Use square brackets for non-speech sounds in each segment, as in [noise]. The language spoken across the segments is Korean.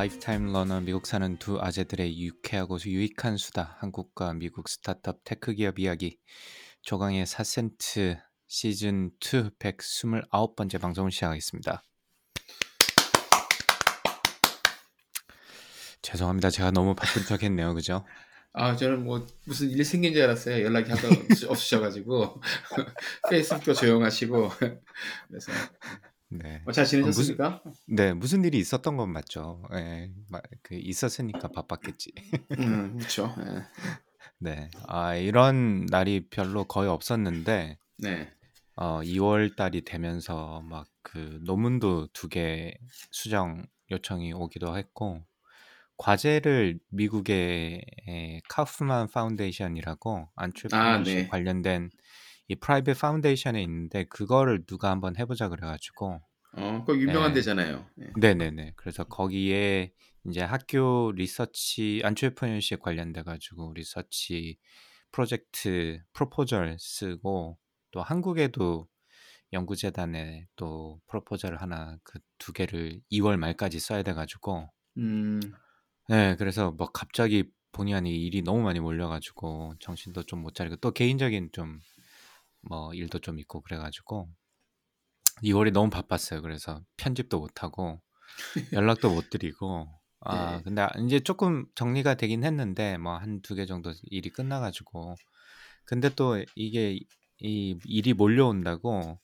Lifetime learner 미국 사는 두 아재들의 유쾌하고 유익한 수다 한국과 미국 스타트업 tech 기업 이야기 조강의 4센트 시즌 2 129번째 방송을 시작하겠습니다. 죄송합니다. 제가 너무 바쁜 척 했네요. 그죠? 아, 저는 뭐 무슨 일 생긴 줄 알았어요. 연락이 하도 없- 없으셔가지고 [laughs] 페이스북도 조용하시고 그래서 네. 어, 잘 지내셨습니까? 네, 무슨 일이 있었던 건 맞죠. 예, 마- 그 있었으니까 바빴겠지. 음, 그렇죠. 예. [laughs] 네. 아, 이런 날이 별로 거의 없었는데 네. 어, 2월 달이 되면서 막 그 논문도 두 개 수정 요청이 오기도 했고 과제를 미국의 에, Kauffman Foundation이라고 entrepreneurship 네. 관련된 이 private foundation에 있는데 그거를 누가 한번 해보자 그래가지고 어, 그 유명한 네. 데잖아요. 네. 네네 네 그래서 거기에 이제 학교 research entrepreneurship 관련돼 가지고 research 프로젝트 proposal 쓰고 또 한국에도 연구재단에 또 proposal 하나 그 두 개를 2월 말까지 써야 돼 가지고 음, 네 그래서 뭐 갑자기 본의 아니게 일이 너무 많이 몰려 가지고 정신도 좀 못 차리고 또 개인적인 좀 뭐 일도 좀 있고 그래 가지고 2월이 너무 바빴어요. 그래서 편집도 못 하고 [laughs] 연락도 못 드리고 아 네. 근데 이제 조금 정리가 되긴 했는데 뭐 한 두 개 정도 일이 끝나 가지고 근데 또 이게 이 일이 몰려온다고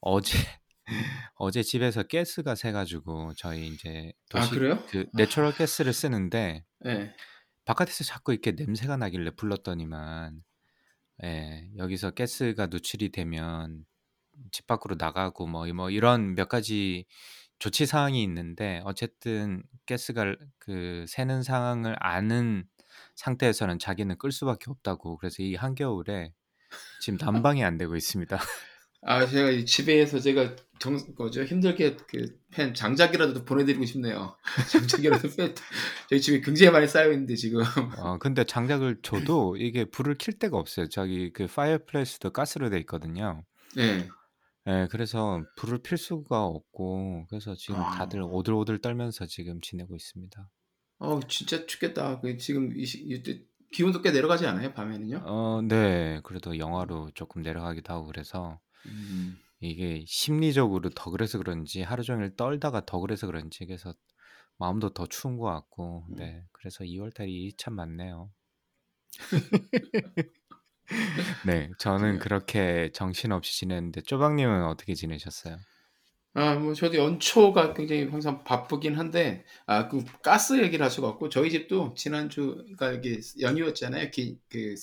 어제 [laughs] 어제 집에서 가스가 새 가지고 저희 이제 아, 도시 그래요? 그 natural gas를 쓰는데 네. 바깥에서 자꾸 이렇게 냄새가 나길래 불렀더니만 예, 여기서 가스가 누출이 되면 집 밖으로 나가고 뭐, 뭐 이런 몇 가지 조치 사항이 있는데 어쨌든 가스가 그 새는 상황을 아는 상태에서는 자기는 끌 수밖에 없다고 그래서 이 한겨울에 지금 [laughs] 난방이 안 되고 있습니다. [laughs] 아, 제가 이 집에서 제가 정, 뭐죠? 힘들게 그펜 장작이라도 보내드리고 싶네요. [laughs] 장작이라도 빼. 저희 집에 굉장히 많이 쌓여 있는데 지금. 어, 근데 장작을 줘도 이게 불을 킬 데가 없어요. 저기 그 fireplace도 가스로 돼 있거든요. 네. 예, 그래서 불을 필 수가 없고 그래서 지금 아. 다들 오들오들 떨면서 지금 지내고 있습니다. 어, 진짜 춥겠다. 그 지금 이, 시- 이때 기온도 꽤 내려가지 않아요? 밤에는요? 어, 네. 그래도 영하로 조금 내려가기도 하고 그래서 음. 이게 심리적으로 더 그래서 그런지 하루 종일 떨다가 더 그래서 그런지 그래서 마음도 더 추운 것 같고 음. 네. 그래서 2 월 달이 참 많네요. [laughs] [laughs] 네, 저는 네. 그렇게 정신없이 지냈는데 쪼박님은 어떻게 지내셨어요? 아, 뭐 저도 연초가 굉장히 항상 바쁘긴 한데 아, 그 가스 얘기를 할 수가 없고 저희 집도 지난주가 이게 연휴였잖아요. 기, 그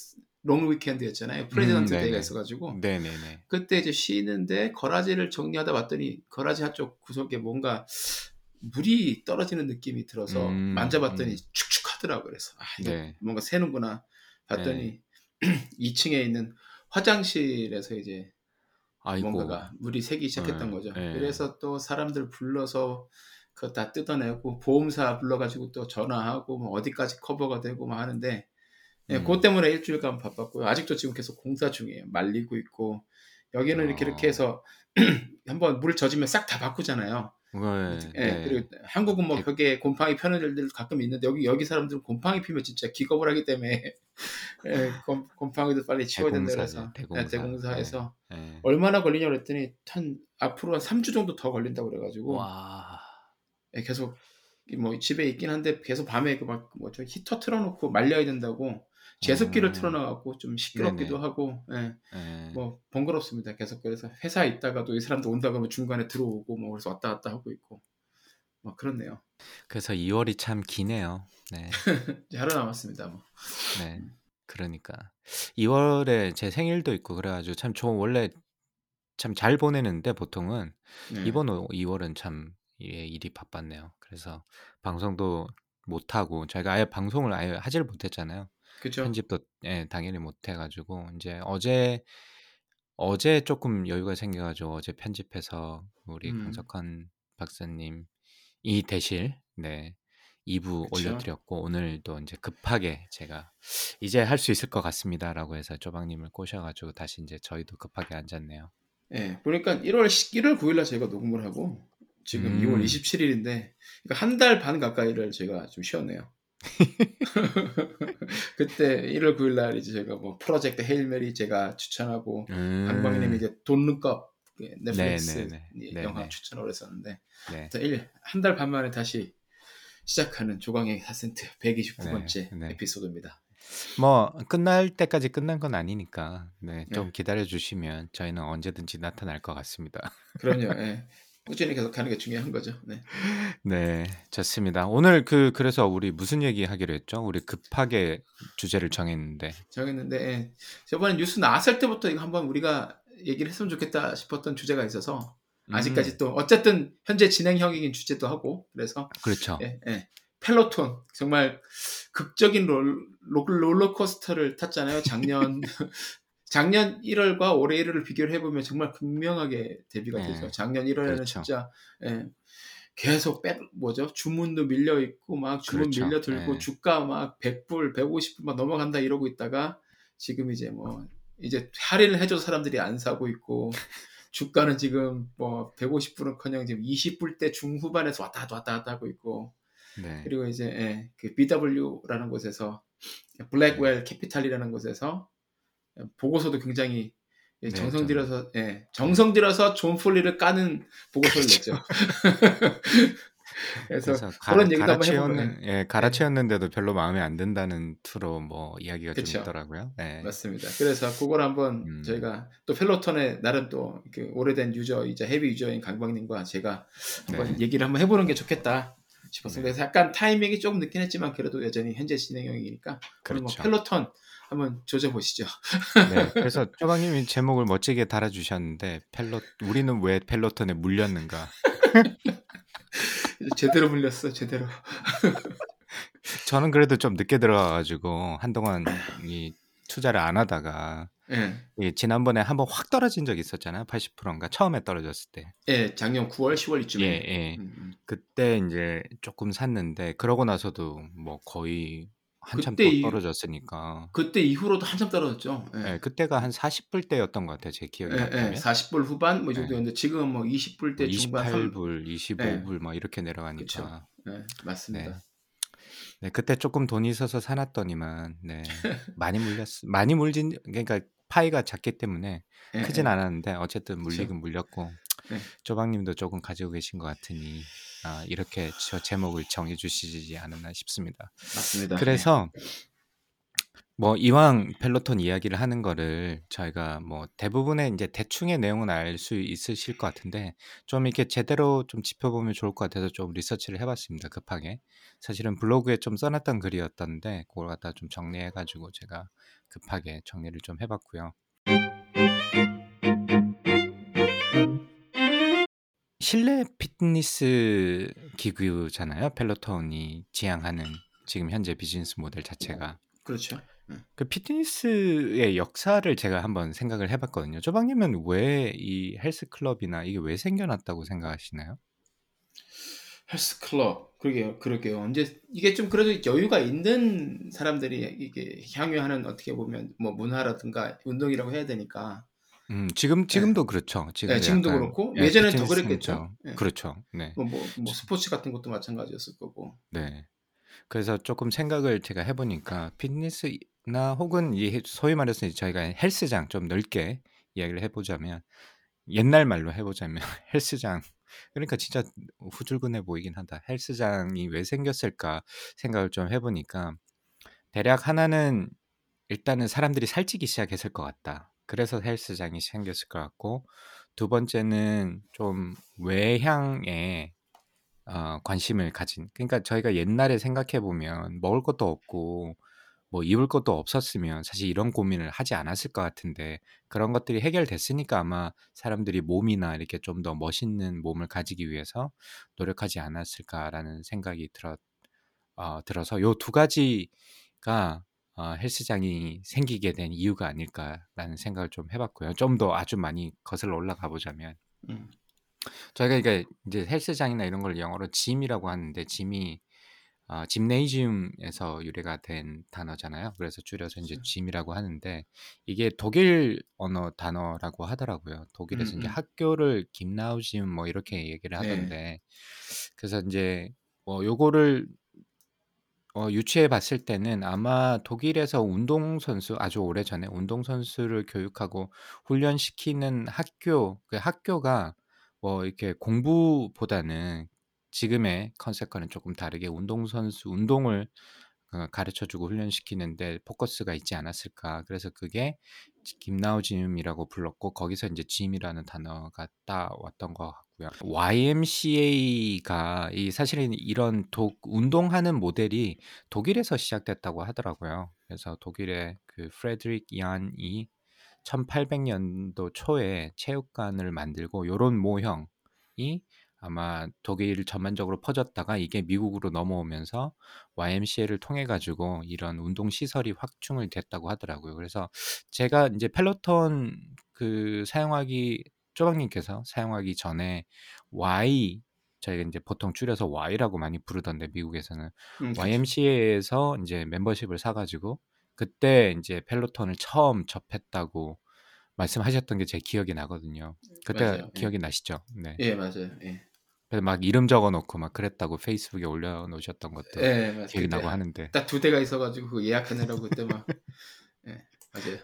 long weekend였잖아요. 프레지던트 음, 네네. Day가 있어가지고 네네네. 그때 이제 쉬는데 garage를 정리하다 봤더니 garage 한쪽 구석에 뭔가 물이 떨어지는 느낌이 들어서 음, 만져봤더니 음. 축축하더라고요. 그래서 아, 이거 네. 뭔가 새는구나 봤더니 [clears throat] 2층에 있는 화장실에서 이제 아이고. 뭔가가 물이 새기 시작했던 네, 거죠. 네. 그래서 또 사람들 불러서 그거 다 뜯어내고 보험사 불러가지고 또 전화하고 뭐 어디까지 커버가 되고 막 하는데 예, 음. 그것 때문에 일주일간 바빴고요. 아직도 지금 계속 공사 중이에요. 말리고 있고 여기는 이렇게 어. 이렇게 해서 [clears throat] 한번 물 젖으면 싹 다 바꾸잖아요. 네, 예, 네. 그리고 한국은 뭐 대- 벽에 곰팡이 펴는 일들 가끔 있는데 여기 여기 사람들은 곰팡이 피면 진짜 기겁을 하기 때문에 [laughs] 예, 곰, 곰팡이도 빨리 치워야 된다 그래서 대공사. 네. 얼마나 걸리냐고 그랬더니 한 앞으로 한 3주 정도 더 걸린다고 그래가지고 와. 예, 계속 이뭐 집에 있긴 한데 계속 밤에 그 막 뭐죠 히터 틀어놓고 말려야 된다고 제습기를 음. 틀어놔갖고 좀 시끄럽기도 네네. 하고 예, 네. 뭐 번거롭습니다. 계속 그래서 회사에 있다가도 이 사람들 온다 그러면 중간에 들어오고 뭐 그래서 왔다 갔다 하고 있고 뭐 그렇네요. 그래서 2월이 참 기네요. 네. [laughs] 이제 하루 남았습니다. 뭐. 네. 그러니까 2월에 제 생일도 있고 그래가지고 참 저 원래 참 잘 보내는데 보통은 네. 이번 2월은 참 일이 바빴네요. 그래서 방송도 못 하고 저희가 아예 방송을 아예 하지를 못했잖아요. 그죠? 편집도 예, 당연히 못 해가지고 이제 어제 어제 조금 여유가 생겨가지고 어제 편집해서 우리 음, 강석환 박사님 이 대실 네 2부 그쵸? 올려드렸고 오늘도 이제 급하게 제가 이제 할 수 있을 것 같습니다라고 해서 조방님을 꼬셔가지고 다시 이제 저희도 급하게 앉았네요. 예, 보니까 1월 1월 9일 날 저희가 녹음을 하고 지금 2월 음, 27일인데 한달 반 가까이를 제가 좀 쉬었네요. [laughs] 그때 1월 9일 날 이제 제가 뭐 프로젝트 헤일 메리 제가 추천하고 음, 이제 돈룩업 그 넷플릭스 네네네, 영화 네네, 추천을 했었는데 네, 한달 반 만에 다시 시작하는 조광의 4센트 네, 129번째 네. 에피소드입니다. 뭐 끝날 때까지 끝난 건 아니니까 네, 좀 네, 기다려 주시면 저희는 언제든지 나타날 것 같습니다. [laughs] 그럼요. 예. 꾸준히 계속 가는 게 중요한 거죠. 네. 네, 좋습니다. 오늘 그 그래서 우리 무슨 얘기 하기로 했죠? 우리 급하게 주제를 정했는데. 정했는데 예. 저번에 뉴스 나왔을 때부터 이거 한번 우리가 얘기를 했으면 좋겠다 싶었던 주제가 있어서 아직까지 음, 또 어쨌든 현재 진행형인 주제도 하고 그래서 그렇죠. 예, 예. 펠로톤 정말 극적인 롤, 롤- 롤러코스터를 탔잖아요. 작년 [laughs] 작년 1월과 올해 1월을 비교를 해보면 정말 극명하게 대비가 되죠. 네, 작년 1월에는 그렇죠. 진짜 예, 계속 빼 뭐죠 주문도 밀려 있고 막 주문 그렇죠. 밀려 들고 네, 주가 막 100불, 150불 막 넘어간다 이러고 있다가 지금 이제 뭐 이제 할인을 해줘서 사람들이 안 사고 있고 주가는 지금 뭐 150불은커녕 지금 20불대 중후반에서 왔다 갔다 왔다 갔다 하고 있고 네, 그리고 이제 예, 그 BW라는 곳에서 네, 블랙웰 캐피탈이라는 곳에서 보고서도 굉장히 예, 네, 정성 좀, 들여서 예, 정성 들여서 존 폴리를 까는 보고서를 그렇죠. 냈죠. [laughs] 그래서 그래서 가라, 그런 얘기도 한번 해보면 예, 예, 예, 갈아치웠는데도 별로 마음에 안 든다는 투로 뭐 이야기가 좀 그렇죠. 있더라고요. 네, 맞습니다. 그래서 그걸 한번 음, 저희가 또 펠로톤의 나름 또 그 오래된 user이자 heavy user인 강박님과 제가 한번 네, 얘기를 한번 해보는 게 좋겠다 싶었습니다. 네, 그래서 약간 타이밍이 조금 늦긴 했지만 그래도 여전히 현재 진행형이니까 뭐 그렇죠. 펠로톤 한번 조져보시죠. 네, [laughs] 그래서 조방님이 제목을 멋지게 달아주셨는데 펠로 우리는 왜 펠로톤에 물렸는가? [laughs] 제대로 물렸어, 제대로. [laughs] 저는 그래도 좀 늦게 들어가가지고 한동안 이 투자를 안 하다가 예, 이 지난번에 한번 확 떨어진 적이 있었잖아요. 80%인가 처음에 떨어졌을 때. 예, 작년 9월, 10월 예. 예. 음, 음. 그때 이제 조금 샀는데 그러고 나서도 뭐 거의 한참 그때 또이 떨어졌으니까. 그때 이후로도 한참 떨어졌죠. 예, 예. 그때가 한 40불 대였던 것 같아요. 제 기억이 예, 예, 맞다면. 40불 후반 뭐 이 예. 정도였는데 지금은 뭐 20불대 중반 3 28불, 예, 25불 막 이렇게. 내려가니까. 예, 네. 맞습니다. 네, 그때 조금 돈이 있어서 사놨더니만, 네, [laughs] 많이 물렸, 많이 물진, 그러니까 파이가 작기 때문에 예, 크진 예, 않았는데 어쨌든 그쵸. 물리긴 물렸고, 예, 조방님도 조금 가지고 계신 것 같으니, 아, 이렇게 저 제목을 정해주시지 않았나 싶습니다. 맞습니다. 예. 그래서 뭐 이왕 펠로톤 이야기를 하는 거를 저희가 뭐 대부분의 이제 대충의 내용은 알 수 있으실 것 같은데 좀 이렇게 제대로 좀 짚어보면 좋을 것 같아서 좀 리서치를 해봤습니다 급하게 사실은 블로그에 좀 써놨던 글이었던데 그걸 갖다 좀 정리해가지고 제가 급하게 정리를 좀 해봤고요 실내 피트니스 기구잖아요 펠로톤이 지향하는 지금 현재 비즈니스 모델 자체가 그렇죠. 예. 그 피트니스의 역사를 제가 한번 생각을 해봤거든요. 조방님은 왜 이 헬스 클럽이나 이게 왜 생겨났다고 생각하시나요? 헬스 클럽 그러게요 그러게요 언제 이게 좀 그래도 여유가 있는 사람들이 이게 향유하는 어떻게 보면 뭐 문화라든가 운동이라고 해야 되니까 음, 지금 예, 지금도 그렇죠. 예, 지금도 지금도 약간 그렇고 예, 예전엔 더 그랬겠죠 예. 그렇죠. 네, 뭐, 뭐, 뭐 스포츠 같은 것도 마찬가지였을 거고 네. 그래서 조금 생각을 제가 해보니까 피트니스나 혹은 이 소위 말해서 저희가 헬스장 좀 넓게 이야기를 해보자면 옛날 말로 해보자면 [laughs] 헬스장 그러니까 진짜 후줄근해 보이긴 하다. 헬스장이 왜 생겼을까 생각을 좀 해보니까 대략 하나는 일단은 사람들이 살찌기 시작했을 것 같다. 그래서 헬스장이 생겼을 것 같고 두 번째는 좀 외향에 어, 관심을 가진. 그러니까 저희가 옛날에 생각해 보면 먹을 것도 없고 뭐 입을 것도 없었으면 사실 이런 고민을 하지 않았을 것 같은데 그런 것들이 해결됐으니까 아마 사람들이 몸이나 이렇게 좀 더 멋있는 몸을 가지기 위해서 노력하지 않았을까라는 생각이 들어 어, 들어서 요 두 가지가 어, 헬스장이 생기게 된 이유가 아닐까라는 생각을 좀 해봤고요. 좀 더 아주 많이 거슬러 올라가 보자면 음. 저희가 이게 이제 헬스장이나 이런 걸 영어로 짐이라고 하는데 짐이 어, 짐네이지움에서 유래가 된 단어잖아요. 그래서 줄여서 이제 그렇죠. 짐이라고 하는데 이게 독일 언어 단어라고 하더라고요. 독일에서 음, 이제 음. 학교를 김나우지움 뭐 이렇게 얘기를 네. 하던데 그래서 이제 뭐 요거를 어, 유추해 봤을 때는 아마 독일에서 운동선수, 아주 오래전에 운동선수를 교육하고 훈련시키는 학교, 그 학교가 뭐 이렇게 공부보다는 지금의 컨셉과는 조금 다르게 운동선수, 운동을 어, 가르쳐 주고 훈련시키는 데 포커스가 있지 않았을까. 그래서 그게 김나우짐이라고 불렀고 거기서 이제 짐이라는 단어가 따왔던 것 같고요. YMCA가 이 사실은 이런 독 운동하는 모델이 독일에서 시작됐다고 하더라고요. 그래서 독일의 그 프레드릭 얀이 1800년도 초에 체육관을 만들고 요런 모형이 아마 독일 전반적으로 퍼졌다가 이게 미국으로 넘어오면서 YMCA를 통해 가지고 이런 운동 시설이 확충을 됐다고 하더라고요. 그래서 제가 이제 펠로톤 그 사용하기 쪼박님께서 사용하기 전에 Y 저희가 이제 보통 줄여서 Y라고 많이 부르던데 미국에서는 음. YMCA에서 이제 멤버십을 사가지고 그때 이제 펠로톤을 처음 접했다고 말씀하셨던 게 제 기억이 나거든요. 그때 맞아요. 예. 기억이 나시죠? 네. 예, 맞아요. 예. 그래서 막 이름 적어놓고 막 그랬다고 페이스북에 올려놓으셨던 것도 예, 맞 기억이 나고 하는데 딱 두 대가 있어가지고 예약하느라고 그때 막 [laughs] 예, 맞아요.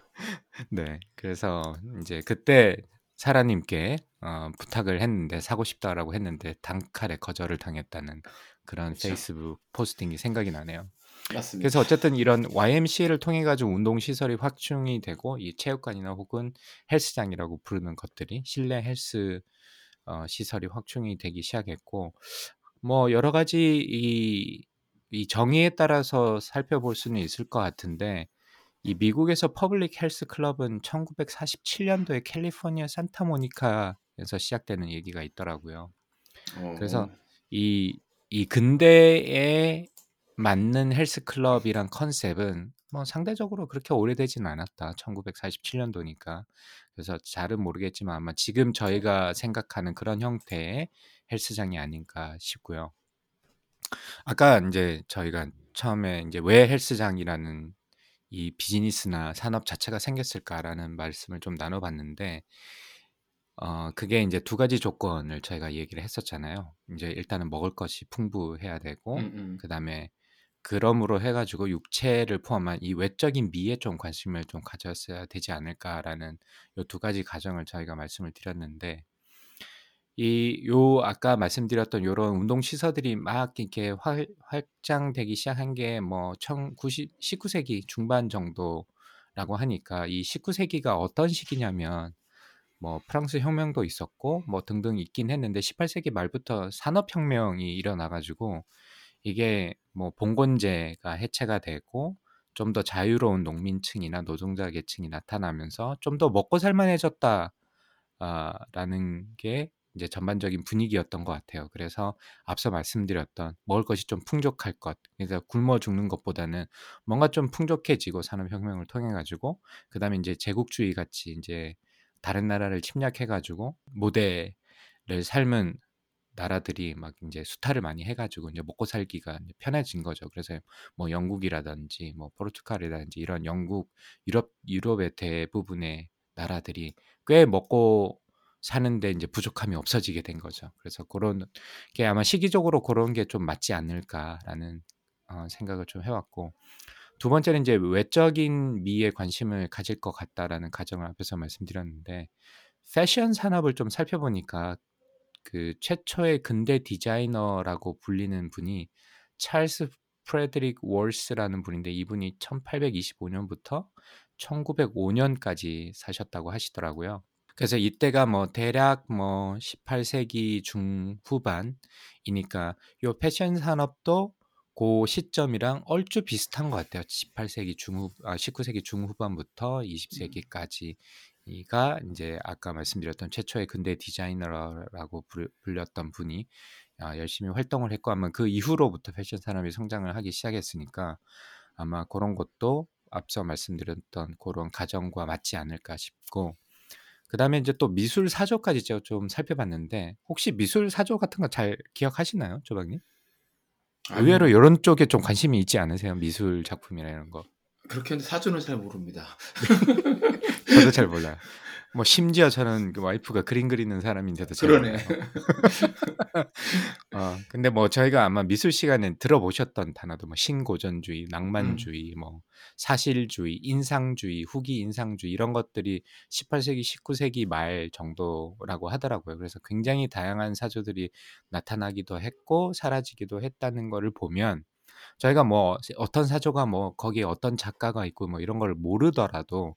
네 그래서 이제 그때 사라님께 어, 부탁을 했는데 사고 싶다라고 했는데 단칼에 거절을 당했다는 그런 그쵸. 페이스북 포스팅이 생각이 나네요. 맞습니다. 그래서 어쨌든 이런 YMCA를 통해 가지고 운동 시설이 확충이 되고 이 체육관이나 혹은 헬스장이라고 부르는 것들이 실내 헬스 어, 시설이 확충이 되기 시작했고 뭐 여러 가지 이, 이 정의에 따라서 살펴볼 수는 있을 것 같은데 이 미국에서 public 헬스 클럽은 1947년도에 캘리포니아 산타모니카에서 시작되는 얘기가 있더라고요. 어, 그래서 이, 이 근대에 맞는 헬스 클럽이란 컨셉은 뭐 상대적으로 그렇게 오래되지는 않았다. 1947년도니까. 그래서 잘은 모르겠지만 아마 지금 저희가 생각하는 그런 형태의 헬스장이 아닌가 싶고요. 아까 이제 저희가 처음에 이제 왜 헬스장이라는 이 비즈니스나 산업 자체가 생겼을까라는 말씀을 좀 나눠봤는데 어 그게 이제 두 가지 조건을 저희가 얘기를 했었잖아요. 이제 일단은 먹을 것이 풍부해야 되고 음, 음. 그다음에 그러므로 해가지고 육체를 포함한 이 외적인 미에 좀 관심을 좀 가졌어야 되지 않을까라는 요두 가지 가정을 저희가 말씀을 드렸는데 이 요 아까 말씀드렸던 요런 운동 시설들이 막 이렇게 활, 확장되기 시작한 게 뭐 1990, 19세기 중반 정도라고 하니까 이 19세기가 어떤 시기냐면 뭐 프랑스 혁명도 있었고 뭐 등등 있긴 했는데 18세기 말부터 산업 혁명이 일어나 가지고 이게 뭐 봉건제가 해체가 되고 좀 더 자유로운 농민층이나 노동자 계층이 나타나면서 좀 더 먹고 살만해졌다. 아, 라는 게 이제 전반적인 분위기였던 것 같아요. 그래서 앞서 말씀드렸던 먹을 것이 좀 풍족할 것, 그래서 굶어 죽는 것보다는 뭔가 좀 풍족해지고 산업혁명을 통해 가지고 그 다음에 이제 제국주의 같이 이제 다른 나라를 침략해 가지고 모대를 삶은 나라들이 막 이제 수탈을 많이 해가지고 이제 먹고 살기가 이제 편해진 거죠. 그래서 뭐 영국이라든지 뭐 포르투갈이라든지 이런 영국, 유럽, 유럽의 대부분의 나라들이 꽤 먹고 사는데 이제 부족함이 없어지게 된 거죠. 그래서 그런 게 아마 시기적으로 그런 게 좀 맞지 않을까라는 어, 생각을 좀 해왔고 두 번째는 이제 외적인 미에 관심을 가질 것 같다라는 가정을 앞에서 말씀드렸는데 패션 산업을 좀 살펴보니까 그 최초의 근대 디자이너라고 불리는 분이 찰스 프레드릭 월스라는 분인데 이분이 1825년부터 1905년까지 사셨다고 하시더라고요. 그래서 이때가 뭐 대략 뭐 18세기 중후반이니까 요 패션 산업도 그 시점이랑 얼추 비슷한 것 같아요. 18세기 중후 아 19세기 중후반부터 음. 20세기까지가 이제 아까 말씀드렸던 최초의 근대 디자이너라고 불렸던 분이 아 열심히 활동을 했고 아마 그 이후로부터 패션 산업이 성장을 하기 시작했으니까 아마 고런 것도 앞서 말씀드렸던 고런 가정과 맞지 않을까 싶고 그다음에 이제 또 미술 사조까지 제가 좀 살펴봤는데 혹시 미술 사조 같은 거 잘 기억하시나요, 조방님? 의외로. 요런 쪽에 좀 관심이 있지 않으세요? 미술 작품이나 이런 거. 그렇게 하는데 사주는 잘 모릅니다. 저도 잘 몰라요. 뭐 심지어 저는 그 와이프가 그림 그리는 사람인데도 잘 그러네. 몰라요. [laughs] 어 근데 뭐 저희가 아마 미술 시간에 들어보셨던 단어도 뭐 신고전주의, 음. 낭만주의, 뭐 사실주의, 인상주의, 후기 인상주의 이런 것들이 18세기, 19세기 말 정도라고 하더라고요. 그래서 굉장히 다양한 사조들이 나타나기도 했고 사라지기도 했다는 거를 보면 저희가 뭐 어떤 사조가 뭐 거기에 어떤 작가가 있고 뭐 이런 걸 모르더라도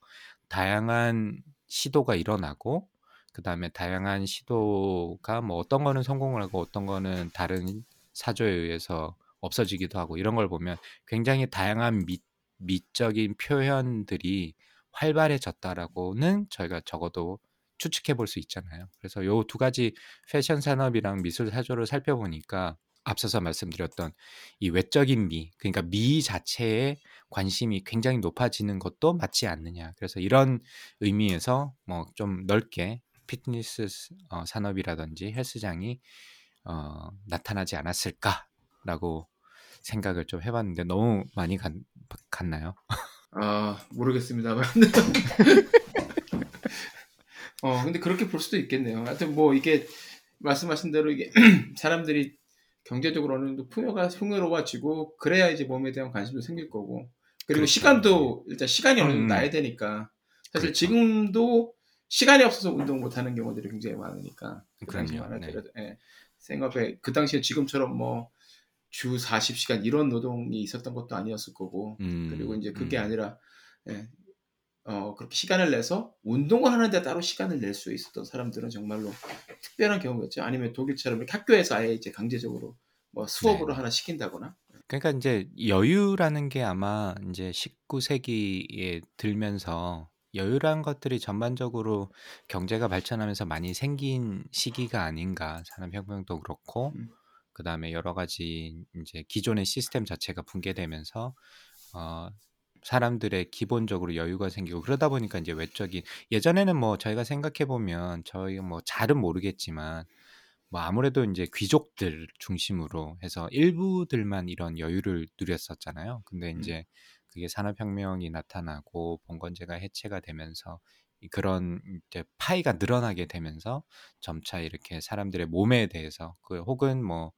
다양한 시도가 일어나고 그 다음에 다양한 시도가 뭐 어떤 거는 성공을 하고 어떤 거는 다른 사조에 의해서 없어지기도 하고 이런 걸 보면 굉장히 다양한 미, 미적인 표현들이 활발해졌다라고는 저희가 적어도 추측해 볼 수 있잖아요. 그래서 요 두 가지 패션 산업이랑 미술 사조를 살펴보니까 앞서서 말씀드렸던 이 외적인 미, 그러니까 미 자체에 관심이 굉장히 높아지는 것도 맞지 않느냐. 그래서 이런 의미에서 뭐 좀 넓게 피트니스 어, 산업이라든지 헬스장이 어, 나타나지 않았을까라고 생각을 좀 해봤는데 너무 많이 갔, 갔나요? 아 모르겠습니다. [laughs] 어 근데 그렇게 볼 수도 있겠네요. 하여튼 뭐 이게 말씀하신 대로 이게 [clears throat] 사람들이 경제적으로 어느 정도 풍요가 풍요로워지고 그래야 이제 몸에 대한 관심도 생길 거고 그리고 그렇죠. 시간도 일단 시간이 어느 정도 음. 나야 되니까 사실 그렇죠. 지금도 시간이 없어서 운동 못 하는 경우들이 굉장히 많으니까 그 당시에 그럼요. 네. 많았더라도 예. 생각에 그 당시에 지금처럼 뭐 주 40시간 이런 노동이 있었던 것도 아니었을 거고 음, 그리고 이제 그게 음. 아니라 예, 어, 그렇게 시간을 내서 운동을 하는데 따로 시간을 낼 수 있었던 사람들은 정말로 특별한 경우였죠. 아니면 독일처럼 학교에서 아예 이제 강제적으로 뭐 수업으로 네. 하나 시킨다거나. 그러니까 이제 여유라는 게 아마 이제 19 세기에 들면서 여유란 것들이 전반적으로 경제가 발전하면서 많이 생긴 시기가 아닌가 산업혁명도 그렇고 음. 그 다음에 여러 가지 이제 기존의 시스템 자체가 붕괴되면서 어, 사람들의 기본적으로 여유가 생기고 그러다 보니까 이제 외적인 예전에는 뭐 저희가 생각해 보면 저희가 뭐 잘은 모르겠지만 뭐 아무래도 이제 귀족들 중심으로 해서 일부들만 이런 여유를 누렸었잖아요. 근데 음. 이제 그게 산업혁명이 나타나고 봉건제가 해체가 되면서 이 그런 이제 파이가 늘어나게 되면서 점차 이렇게 사람들의 몸에 대해서 그 혹은 뭐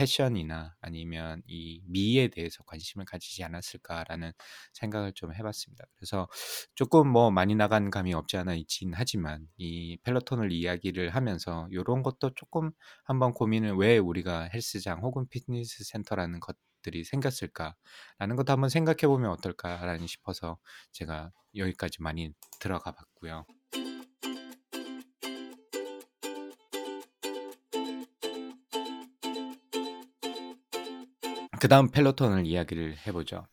패션이나 아니면 이 미에 대해서 관심을 가지지 않았을까라는 생각을 좀 해봤습니다. 그래서 조금 뭐 많이 나간 감이 없지 않아 있긴 하지만 이 펠로톤을 이야기를 하면서 이런 것도 조금 한번 고민을 왜 우리가 헬스장 혹은 피트니스 센터라는 것 들이 생겼을까라는 것도 한번 생각해 보면 어떨까라는 싶어서 제가 여기까지 많이 들어가 봤고요. 그 다음 펠로톤을 이야기를 해보죠.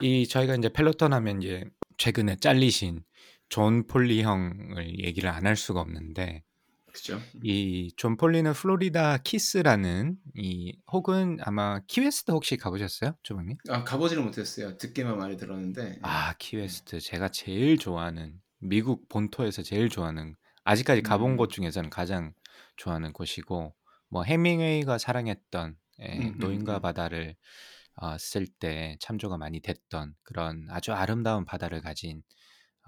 이 저희가 이제 펠로톤 하면 이제 최근에 잘리신 존 폴리 형을 얘기를 안 할 수가 없는데 그죠? 이 존 폴리는 플로리다 키스라는 이 혹은 아마 키웨스트 혹시 가보셨어요, 조방님? 아 가보지는 못했어요. 듣기만 많이 들었는데. 아 키웨스트 제가 제일 좋아하는 미국 본토에서 제일 좋아하는 아직까지 가본 음. 곳 중에서는 가장 좋아하는 곳이고 뭐 해밍웨이가 사랑했던 예, 음, 음, 노인과 음. 바다를 어, 쓸 때 참조가 많이 됐던 그런 아주 아름다운 바다를 가진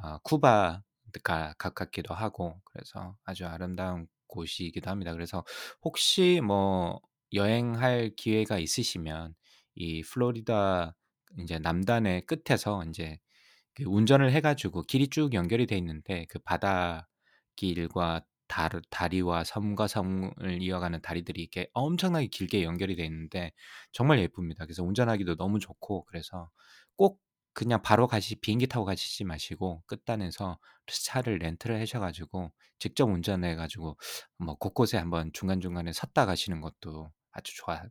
어, 쿠바가 가깝기도 하고 그래서 아주 아름다운 곳이기도 합니다. 그래서 혹시 뭐 여행할 기회가 있으시면 이 플로리다 이제 남단의 끝에서 이제 그 운전을 해가지고 길이 쭉 연결이 돼 있는데 그 바다 길과 달, 다리와 섬과 섬을 이어가는 다리들이 이렇게 엄청나게 길게 연결이 돼 있는데 정말 예쁩니다. 그래서 운전하기도 너무 좋고 그래서 꼭 그냥 바로 가시 비행기 타고 가시지 마시고 끝단에서 차를 렌트를 하셔가지고 직접 운전해가지고 뭐 곳곳에 한번 중간 중간에 섰다 가시는 것도 아주 좋아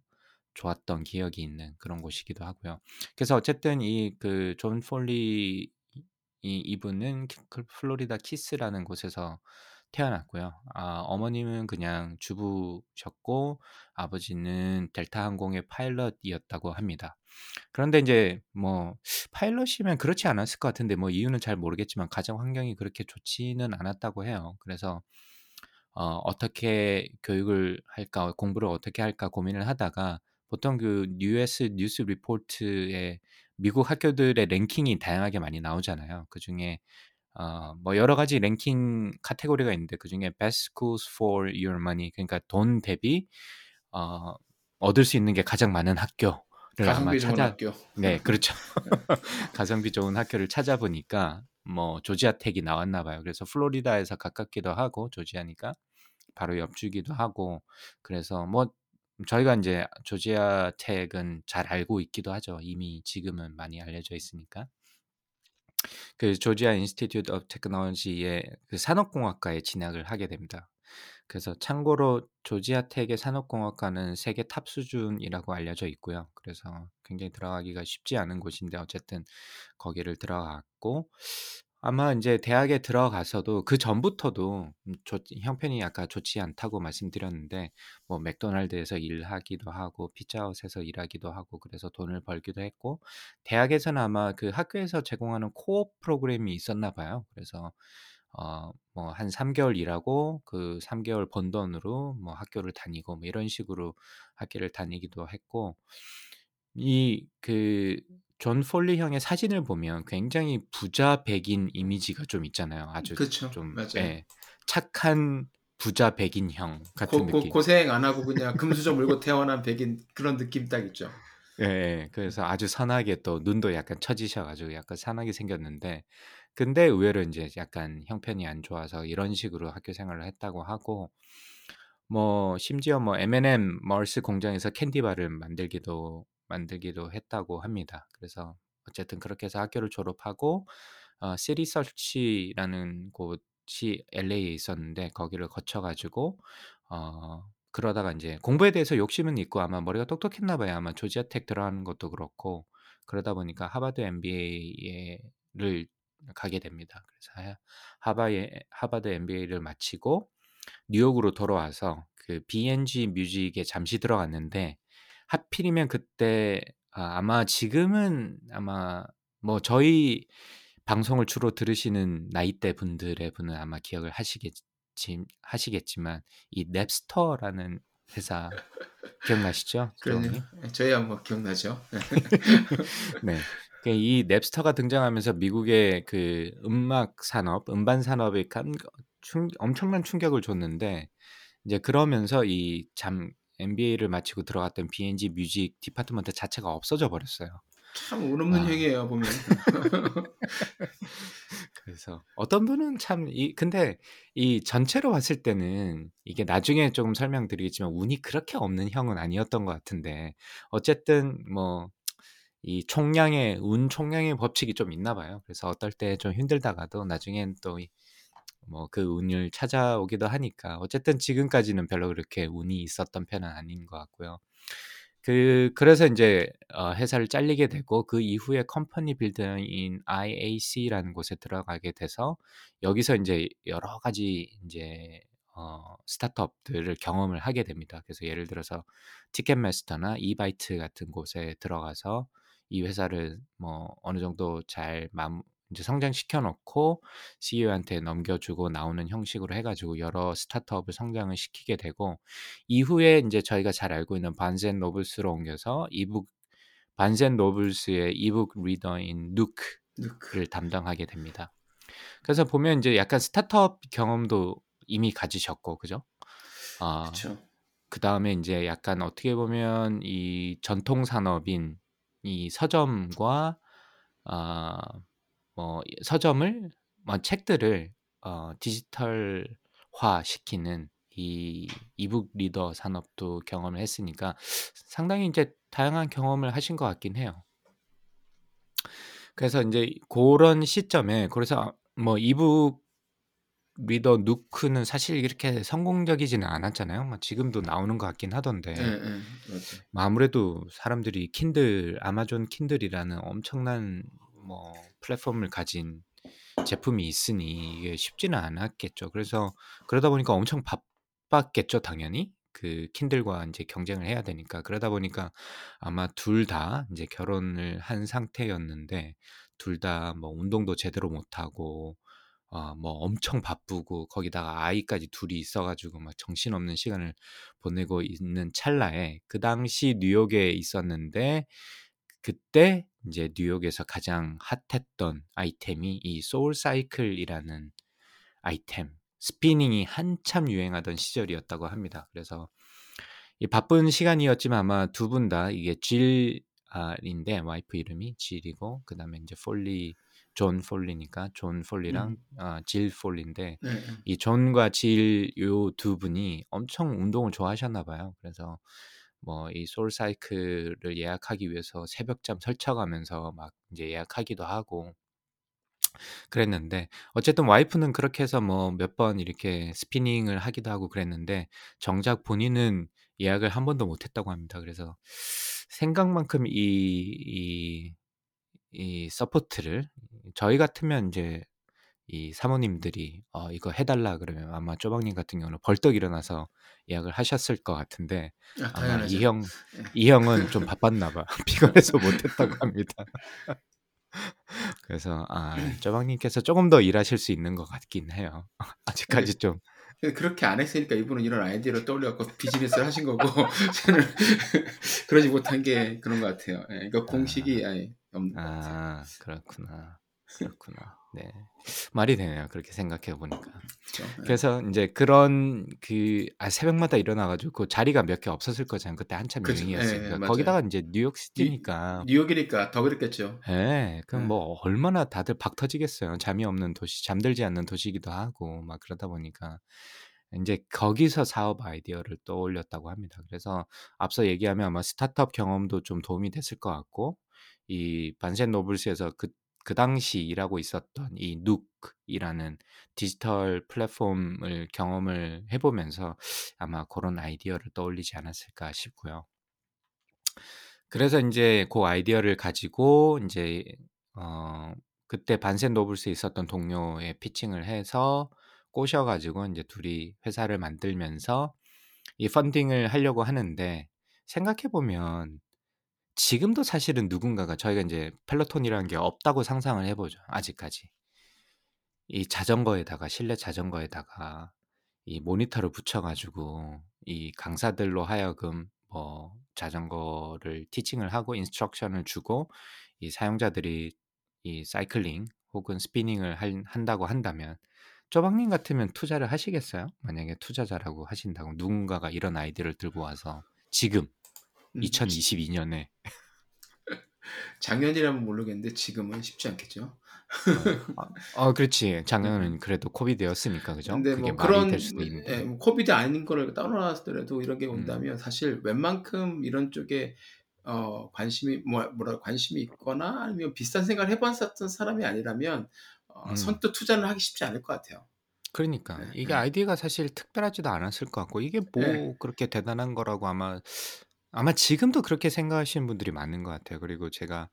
좋았던 기억이 있는 그런 곳이기도 하고요. 그래서 어쨌든 이 그 존 폴리 이 이분은 키그 플로리다 키스라는 곳에서 태어났고요. 아 어머님은 그냥 주부셨고 아버지는 델타 항공의 파일럿이었다고 합니다. 그런데 인제 뭐 파일럿이면 그렇지 않았을 것 같은데 뭐 이유는 잘 모르겠지만 가정 환경이 그렇게 좋지는 않았다고 해요. 그래서 어 '어떻게 교육을 할까? 공부를 어떻게 할까?' 고민을 하다가 보통 그 US 뉴스 리포트에 미국 학교들의 랭킹이 다양하게 많이 나오잖아요. 그 중에 어 뭐 여러 가지 랭킹 카테고리가 있는데 그 중에 Best Schools for Your Money 그러니까 돈 대비 어 얻을 수 있는 게 가장 많은 아마 가성비 좋은 찾아 학교. 네 [laughs] 그렇죠. [laughs] 가성비 좋은 학교를 찾아보니까 뭐 조지아 텍이 나왔나 봐요. 그래서 플로리다에서 가깝기도 하고 조지아니까 바로 옆주기도 하고 그래서 뭐 저희가 인제 조지아 텍은 잘 알고 있기도 하죠. 이미 지금은 많이 알려져 있으니까. 그 조지아 인스티튜트 오브 테크놀로지의 그 산업공학과에 진학을 하게 됩니다. 그래서 참고로 조지아 텍의 산업공학과는 세계 탑 수준이라고 알려져 있고요. 그래서 굉장히 들어가기가 쉽지 않은 곳인데 어쨌든 거기를 들어갔고 아마 인제 대학에 들어가서도 그전부터도 음 좋 형편이 약간 좋지 않다고 말씀드렸는데 뭐 맥도날드에서 일하기도 하고 피자헛에서 일하기도 하고 그래서 돈을 벌기도 했고 대학에서는 아마 그 학교에서 제공하는 co-op 프로그램이 있었나 봐요. 그래서 어 뭐 한 3 개월 일하고 그 3 개월 번 돈으로 뭐 학교를 다니고 뭐 이런 식으로 학교를 다니기도 했고 이 그 존 폴리 형의 사진을 보면 굉장히 부자 백인 이미지가 좀 있잖아요. 아주 그쵸. 좀. 예 착한 부자 백인 형 같은 고 고 느낌. 고생 안 하고 그냥 금수저 물고 태어난 백인 그런 느낌 딱 있죠. 예예. 그래서 아주 선하게 또 눈도 약간 처지셔 가지고 약간 선하게 생겼는데 근데 의외로 인제 약간 형편이 안 좋아서 이런 식으로 학교 생활을 했다고 하고 뭐 심지어 뭐 M&M 멀스 공장에서 캔디바를 만들기도 만들기도 했다고 합니다. 그래서 어쨌든 그렇게 해서 학교를 졸업하고 어 Citysearch라는 곳이 LA에 있었는데 거기를 거쳐 가지고 어 그러다가 인제 공부에 대해서 욕심은 있고 아마 머리가 똑똑했나 봐요. 아마 조지아 텍 들어가는 것도 그렇고 그러다 보니까 하버드 MBA를 가게 됩니다. 그래서 하 하바에 하버드 MBA를 마치고 뉴욕으로 돌아와서 그 B&G 뮤직에 잠시 들어갔는데 하필이면 그때 아 아마 지금은 아마 뭐 저희 방송을 주로 들으시는 나이대 분들의 분은 아마 기억을 하시겠지 하시겠지만 이 냅스터라는 회사 기억나시죠? 들어보니? 예 저야 뭐 기억나죠. [laughs] 네. 그이 냅스터가 등장하면서 미국의 그 음악 산업, 음반 산업에 간충 엄청난 충격을 줬는데 이제 그러면서 이잠 MBA를 마치고 들어갔던 BMG Music department 자체가 없어져 버렸어요. 참 운 없는 아. 형이에요 보면. [laughs] 그래서 어떤 분은 참 이 근데 이 전체로 봤을 때는 이게 나중에 조금 설명드리겠지만 운이 그렇게 없는 형은 아니었던 것 같은데 어쨌든 뭐 이 총량의 운 총량의 법칙이 좀 있나 봐요. 그래서 어떨 때 좀 힘들다가도 나중엔 또 이 뭐 그 운을 찾아오기도 하니까 어쨌든 지금까지는 별로 그렇게 운이 있었던 편은 아닌 것 같고요. 그 그래서 인제 어 회사를 잘리게 되고 그 이후에 컴퍼니 빌더인 IAC라는 곳에 들어가게 돼서 여기서 인제 여러 가지 인제 어 스타트업들을 경험을 하게 됩니다. 그래서 예를 들어서 티켓마스터나 이바이트 같은 곳에 들어가서 이 회사를 뭐 어느 정도 잘마 무 인제 성장시켜 놓고 CEO한테 넘겨주고 나오는 형식으로 해 가지고 여러 스타트업을 성장을 시키게 되고 이후에 인제 저희가 잘 알고 있는 and Nobles로 옮겨서 e-book and Nobles의 e-book reader인 Nook를 Nook. 담당하게 됩니다. 그래서 보면 인제 약간 스타트업 경험도 이미 가지셨고 그죠? 아 그쵸. 그다음에 인제 약간 어떻게 보면 이 전통 산업인 이 서점과 아 뭐이 서점을 뭐 책들을 어 디지털화 시키는 이 이북 리더 산업도 경험을 했으니까 상당히 인제 다양한 경험을 하신 것 같긴 해요. 그래서 인제 고런 시점에 그래서 뭐 이북 리더 누크는 사실 이렇게 성공적이지는 않았잖아요. 뭐 지금도 나오는 것 같긴 하던데. 예, 예, 맞죠. 뭐 아무래도 사람들이 킨들, 아마존 킨들이라는 엄청난 뭐 플랫폼을 가진 제품이 있으니 이게 쉽지는 않았겠죠. 그래서 그러다 보니까 엄청 바빴겠죠, 당연히. 그 킨들과 이제 경쟁을 해야 되니까. 그러다 보니까 아마 둘 다 이제 결혼을 한 상태였는데 둘 다 뭐 운동도 제대로 못 하고 어 뭐 엄청 바쁘고 거기다가 아이까지 둘이 있어 가지고 막 정신없는 시간을 보내고 있는 찰나에 그 당시 뉴욕에 있었는데 그때 이제 뉴욕에서 가장 핫했던 아이템이 이 SoulCycle이라는 아이템 spinning이 한참 유행하던 시절이었다고 합니다. 그래서 이 바쁜 시간이었지만 아마 두 분 다 이게 질인데 와이프 이름이 질이고 그다음에 이제 폴리 존 폴리니까 존 폴리랑 음. 어, 질 폴리인데 네, 네. 이 존과 질 요 두 분이 엄청 운동을 좋아하셨나 봐요. 그래서 뭐 이 SoulCycle을 예약하기 위해서 새벽잠 설쳐가면서 막 이제 예약하기도 하고 그랬는데 어쨌든 와이프는 그렇게 해서 뭐 몇 번 이렇게 spinning을 하기도 하고 그랬는데 정작 본인은 예약을 한 번도 못 했다고 합니다. 그래서 생각만큼 이 이 이 support를 저희 같으면 인제 이 사모님들이 어 이거 해 달라 그러면 아마 쪼박님 같은 경우는 벌떡 일어나서 예약을 하셨을 것 같은데 아, 아마 당연하죠. 이형 예. 이 형은 좀 바빴나 봐. 피곤해서 못 했다고 합니다. [laughs] 그래서 아 쪼박님께서 쪼금 더 일하실 수 있는 것 같긴 해요. [laughs] 아직까지 근데 좀 근데 그렇게 안 했으니까 이분은 이런 아이디어를 떠올려 갖고 [laughs] 비즈니스를 하신 거고 저는 그러지 못한 게 그런 것 같아요. 예. 그러니까 아. 공식이 아예 없는 것 같아요. 아 그렇구나. 그렇구나. 네. 말이 되네요. 그렇게 생각해 보니까. 예. 그래서 인제 그런 그 아 새벽마다 일어나 가지고 그 자리가 몇 개 없었을 거잖아요. 그때 한참. 예, 유행이었으니까. 예, 맞아요. 거기다가 인제 New New York City니까 뉴욕이니까 더 그랬겠죠. 예. 그럼 예. 뭐 얼마나 다들 박 터지겠어요. 잠이 없는 도시 잠들지 않는 도시이기도 하고 막 그러다 보니까 인제 거기서 사업 아이디어를 떠올렸다고 합니다. 그래서 앞서 얘기하면 아마 스타트업 경험도 좀 도움이 됐을 것 같고 이 반센 노블스에서 그 그 당시 일하고 있었던 이 누크이라는 디지털 플랫폼을 경험을 해 보면서 아마 고런 아이디어를 떠올리지 않았을까 싶고요. 그래서 인제 고 아이디어를 가지고 인제 어 그때 반센 노블스에 있었던 동료에 피칭을 해서 꼬셔 가지고 인제 둘이 회사를 만들면서 이 펀딩을 하려고 하는데 생각해 보면 지금도 사실은 누군가가 저희가 인제 펠로톤이라는 게 없다고 상상을 해 보죠 아직까지. 이 자전거에다가 실내 자전거에다가 이 모니터를 붙여 가지고 이 강사들로 하여금 뭐 자전거를 teaching을 하고 instruction을 주고 이 사용자들이 이 cycling 혹은 spinning을 할 한다고 한다면 쪼박님 같으면 투자를 하시겠어요? 만약에 투자자라고 하신다고 누군가가 이런 아이디어를 들고 와서 지금 음. 2022 년에 [laughs] 작년이라면 모르겠는데 지금은 쉽지 않겠죠. 어. 아어 그렇지. 음음. 작년에는 그래도 코비드였으니까 그죠? 근데 뭐 그런 뭐 예. 뭐 코비드 아닌 거를 떠나서더라도 이런 게 음. 온다면 사실 웬만큼 이런 쪽에 어 관심이 뭐 뭐라 관심이 있거나 아니면 비슷한 생각을 해 봤었던 사람이 아니라면 어 음. 선뜻 투자는 하기 쉽지 않을 것 같아요. 그러니까 예 이게 예. 아이디어가 사실 특별하지도 않았을 것 같고 이게 예. 뭐 그렇게 대단한 거라고 아마 아마 지금도 그렇게 생각하시는 분들이 많은 것 같아요. 그리고 제가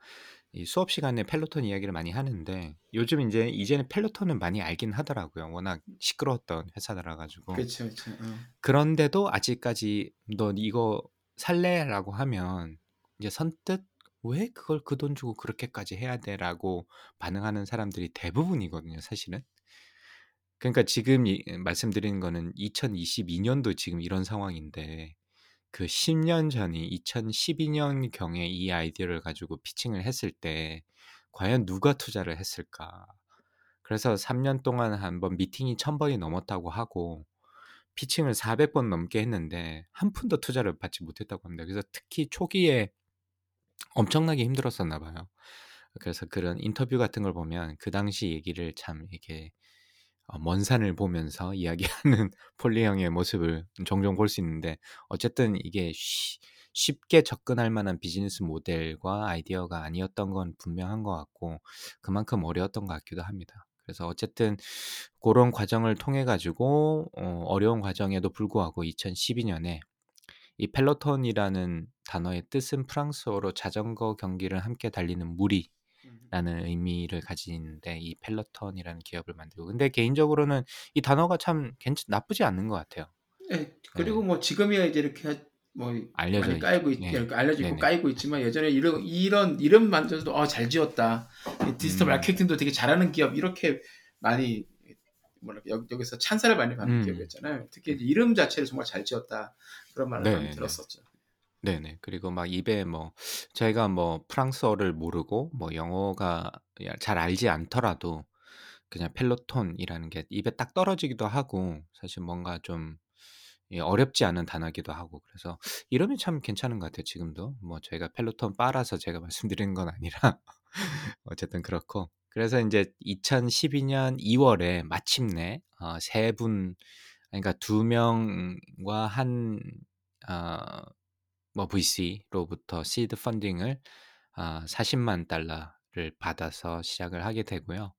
이 수업 시간에 펠로톤 이야기를 많이 하는데 요즘 인제 이제는 펠로톤은 많이 알긴 하더라고요. 워낙 시끄러웠던 회사더라 가지고. 그쵸, 그쵸. 어. 그런데도 아직까지 "너 이거 살래?"라고 하면 이제 선뜻 "왜 그걸 그 돈 주고 그렇게까지 해야 돼?"라고 반응하는 사람들이 대부분이거든요 사실은. 그러니까 지금 이 말씀드리는 거는 2022 년도 지금 이런 상황인데 그 10년 전이 2012 년 경에 이 아이디어를 가지고 피칭을 했을 때 과연 누가 투자를 했을까? 그래서 3년 동안 한 번 미팅이 1000 번이 넘었다고 하고 피칭을 400번 넘게 했는데 한 푼도 투자를 받지 못했다고 합니다. 그래서 특히 초기에 엄청나게 힘들었었나 봐요. 그래서 그런 인터뷰 같은 걸 보면 그 당시 얘기를 참 이렇게 어 먼 산을 보면서 [laughs] 이야기하는 폴리 형의 모습을 종종 볼 수 있는데 어쨌든 이게 쉬 쉽게 접근할 만한 비즈니스 모델과 아이디어가 아니었던 건 분명한 것 같고 그만큼 어려웠던 것 같기도 합니다. 그래서 어쨌든 그런 과정을 통해 가지고 어, 어려운 과정에도 불구하고 2012년에 이 펠로톤이라는 단어의 뜻은 프랑스어로 자전거 경기를 함께 달리는 무리 라는 의미를 가지는데 이 펠로톤이라는 기업을 만들고 근데 개인적으로는 이 단어가 참 괜찮 나쁘지 않는 것 같아요. 네, 그리고 뭐 지금이야 이제 이렇게 하- 뭐 알려져 많이 알고 있, 있- 예. 알려져 있고 네네. 알고 있지만 예전에 이런 이런 이름만 들어도 어 잘 지었다 이 디지털 음. 마케팅도 되게 잘하는 기업 이렇게 많이 뭐랄까 여기, 여기서 찬사를 많이 받는 음. 기업이었잖아요. 특히 이름 자체를 정말 잘 지었다 그런 말을 많이 네네. 들었었죠. 네네. 그리고 막 입에 뭐 저희가 뭐 프랑스어를 모르고 뭐 영어가 잘 알지 않더라도 그냥 펠로톤이라는 게 입에 딱 떨어지기도 하고 사실 뭔가 좀 예, 어렵지 않은 단어기도 하고 그래서 이름이 참 괜찮은 것 같아요. 지금도 뭐 저희가 펠로톤 빠라서 제가 [laughs] 말씀드리는 건 아니라 [laughs] 어쨌든 그렇고 그래서 이제 2012 년 2 월에 마침내 어, 세 분, 그러니까 두 명과 한 어, 뭐 VC로부터 seed funding을 아, 40만 달러를 받아서 시작을 하게 되고요.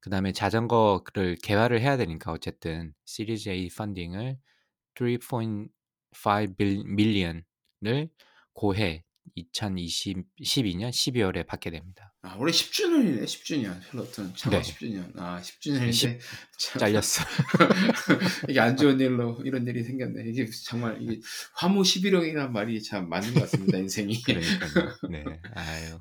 그 다음에 자전거를 개발을 해야 되니까 어쨌든 시리즈 A 펀딩을 3.5 밀리언을 고해 2022년 12월에 받게 됩니다. 아 올해 10주년이네 10주년 펠로톤 창업 네. 10주년 아 10주년인데 잘렸어. [laughs] 이게 안 좋은 일로 이런 일이 생겼네. 이게 정말 이게 화무 11홍이라는 말이 참 맞는 것 같습니다. 인생이. [laughs] 그러니까요. 네. 아유.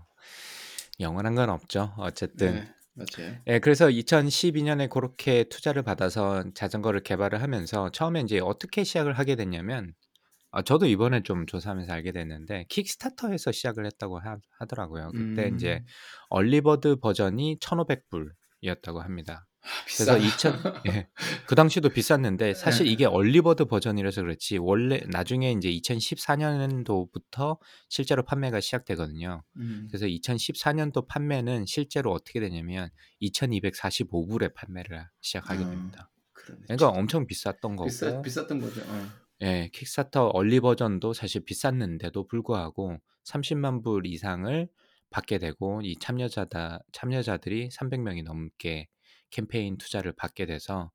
영원한 건 없죠. 어쨌든 네, 맞아요. 예, 그래서 2012년에 그렇게 투자를 받아서 자전거를 개발을 하면서 처음에 이제 어떻게 시작을 하게 됐냐면 아, 저도 이번에 좀 조사하면서 알게 됐는데 킥스타터에서 시작을 했다고 하, 더라고요 그때 음. 이제 얼리버드 버전이 1,500불이었다고 합니다. 아, 그래서 비싸. 2000, [laughs] 예, 그 당시도 비쌌는데 사실 네. 이게 얼리버드 버전이라서 그렇지 원래 나중에 이제 2014년도부터 실제로 판매가 시작되거든요. 음. 그래서 2014년도 판매는 실제로 어떻게 되냐면 2,245불에 판매를 시작하게 아, 됩니다. 그러네. 그러니까 엄청 비쌌던 거고, 비쌌 비쌌던 거죠. 어. 예, 킥스타터 얼리 버전도 사실 비쌌는데도 불구하고 30만 불 이상을 받게 되고 이 참여자다 참여자들이 300명이 넘게 캠페인 투자를 받게 돼서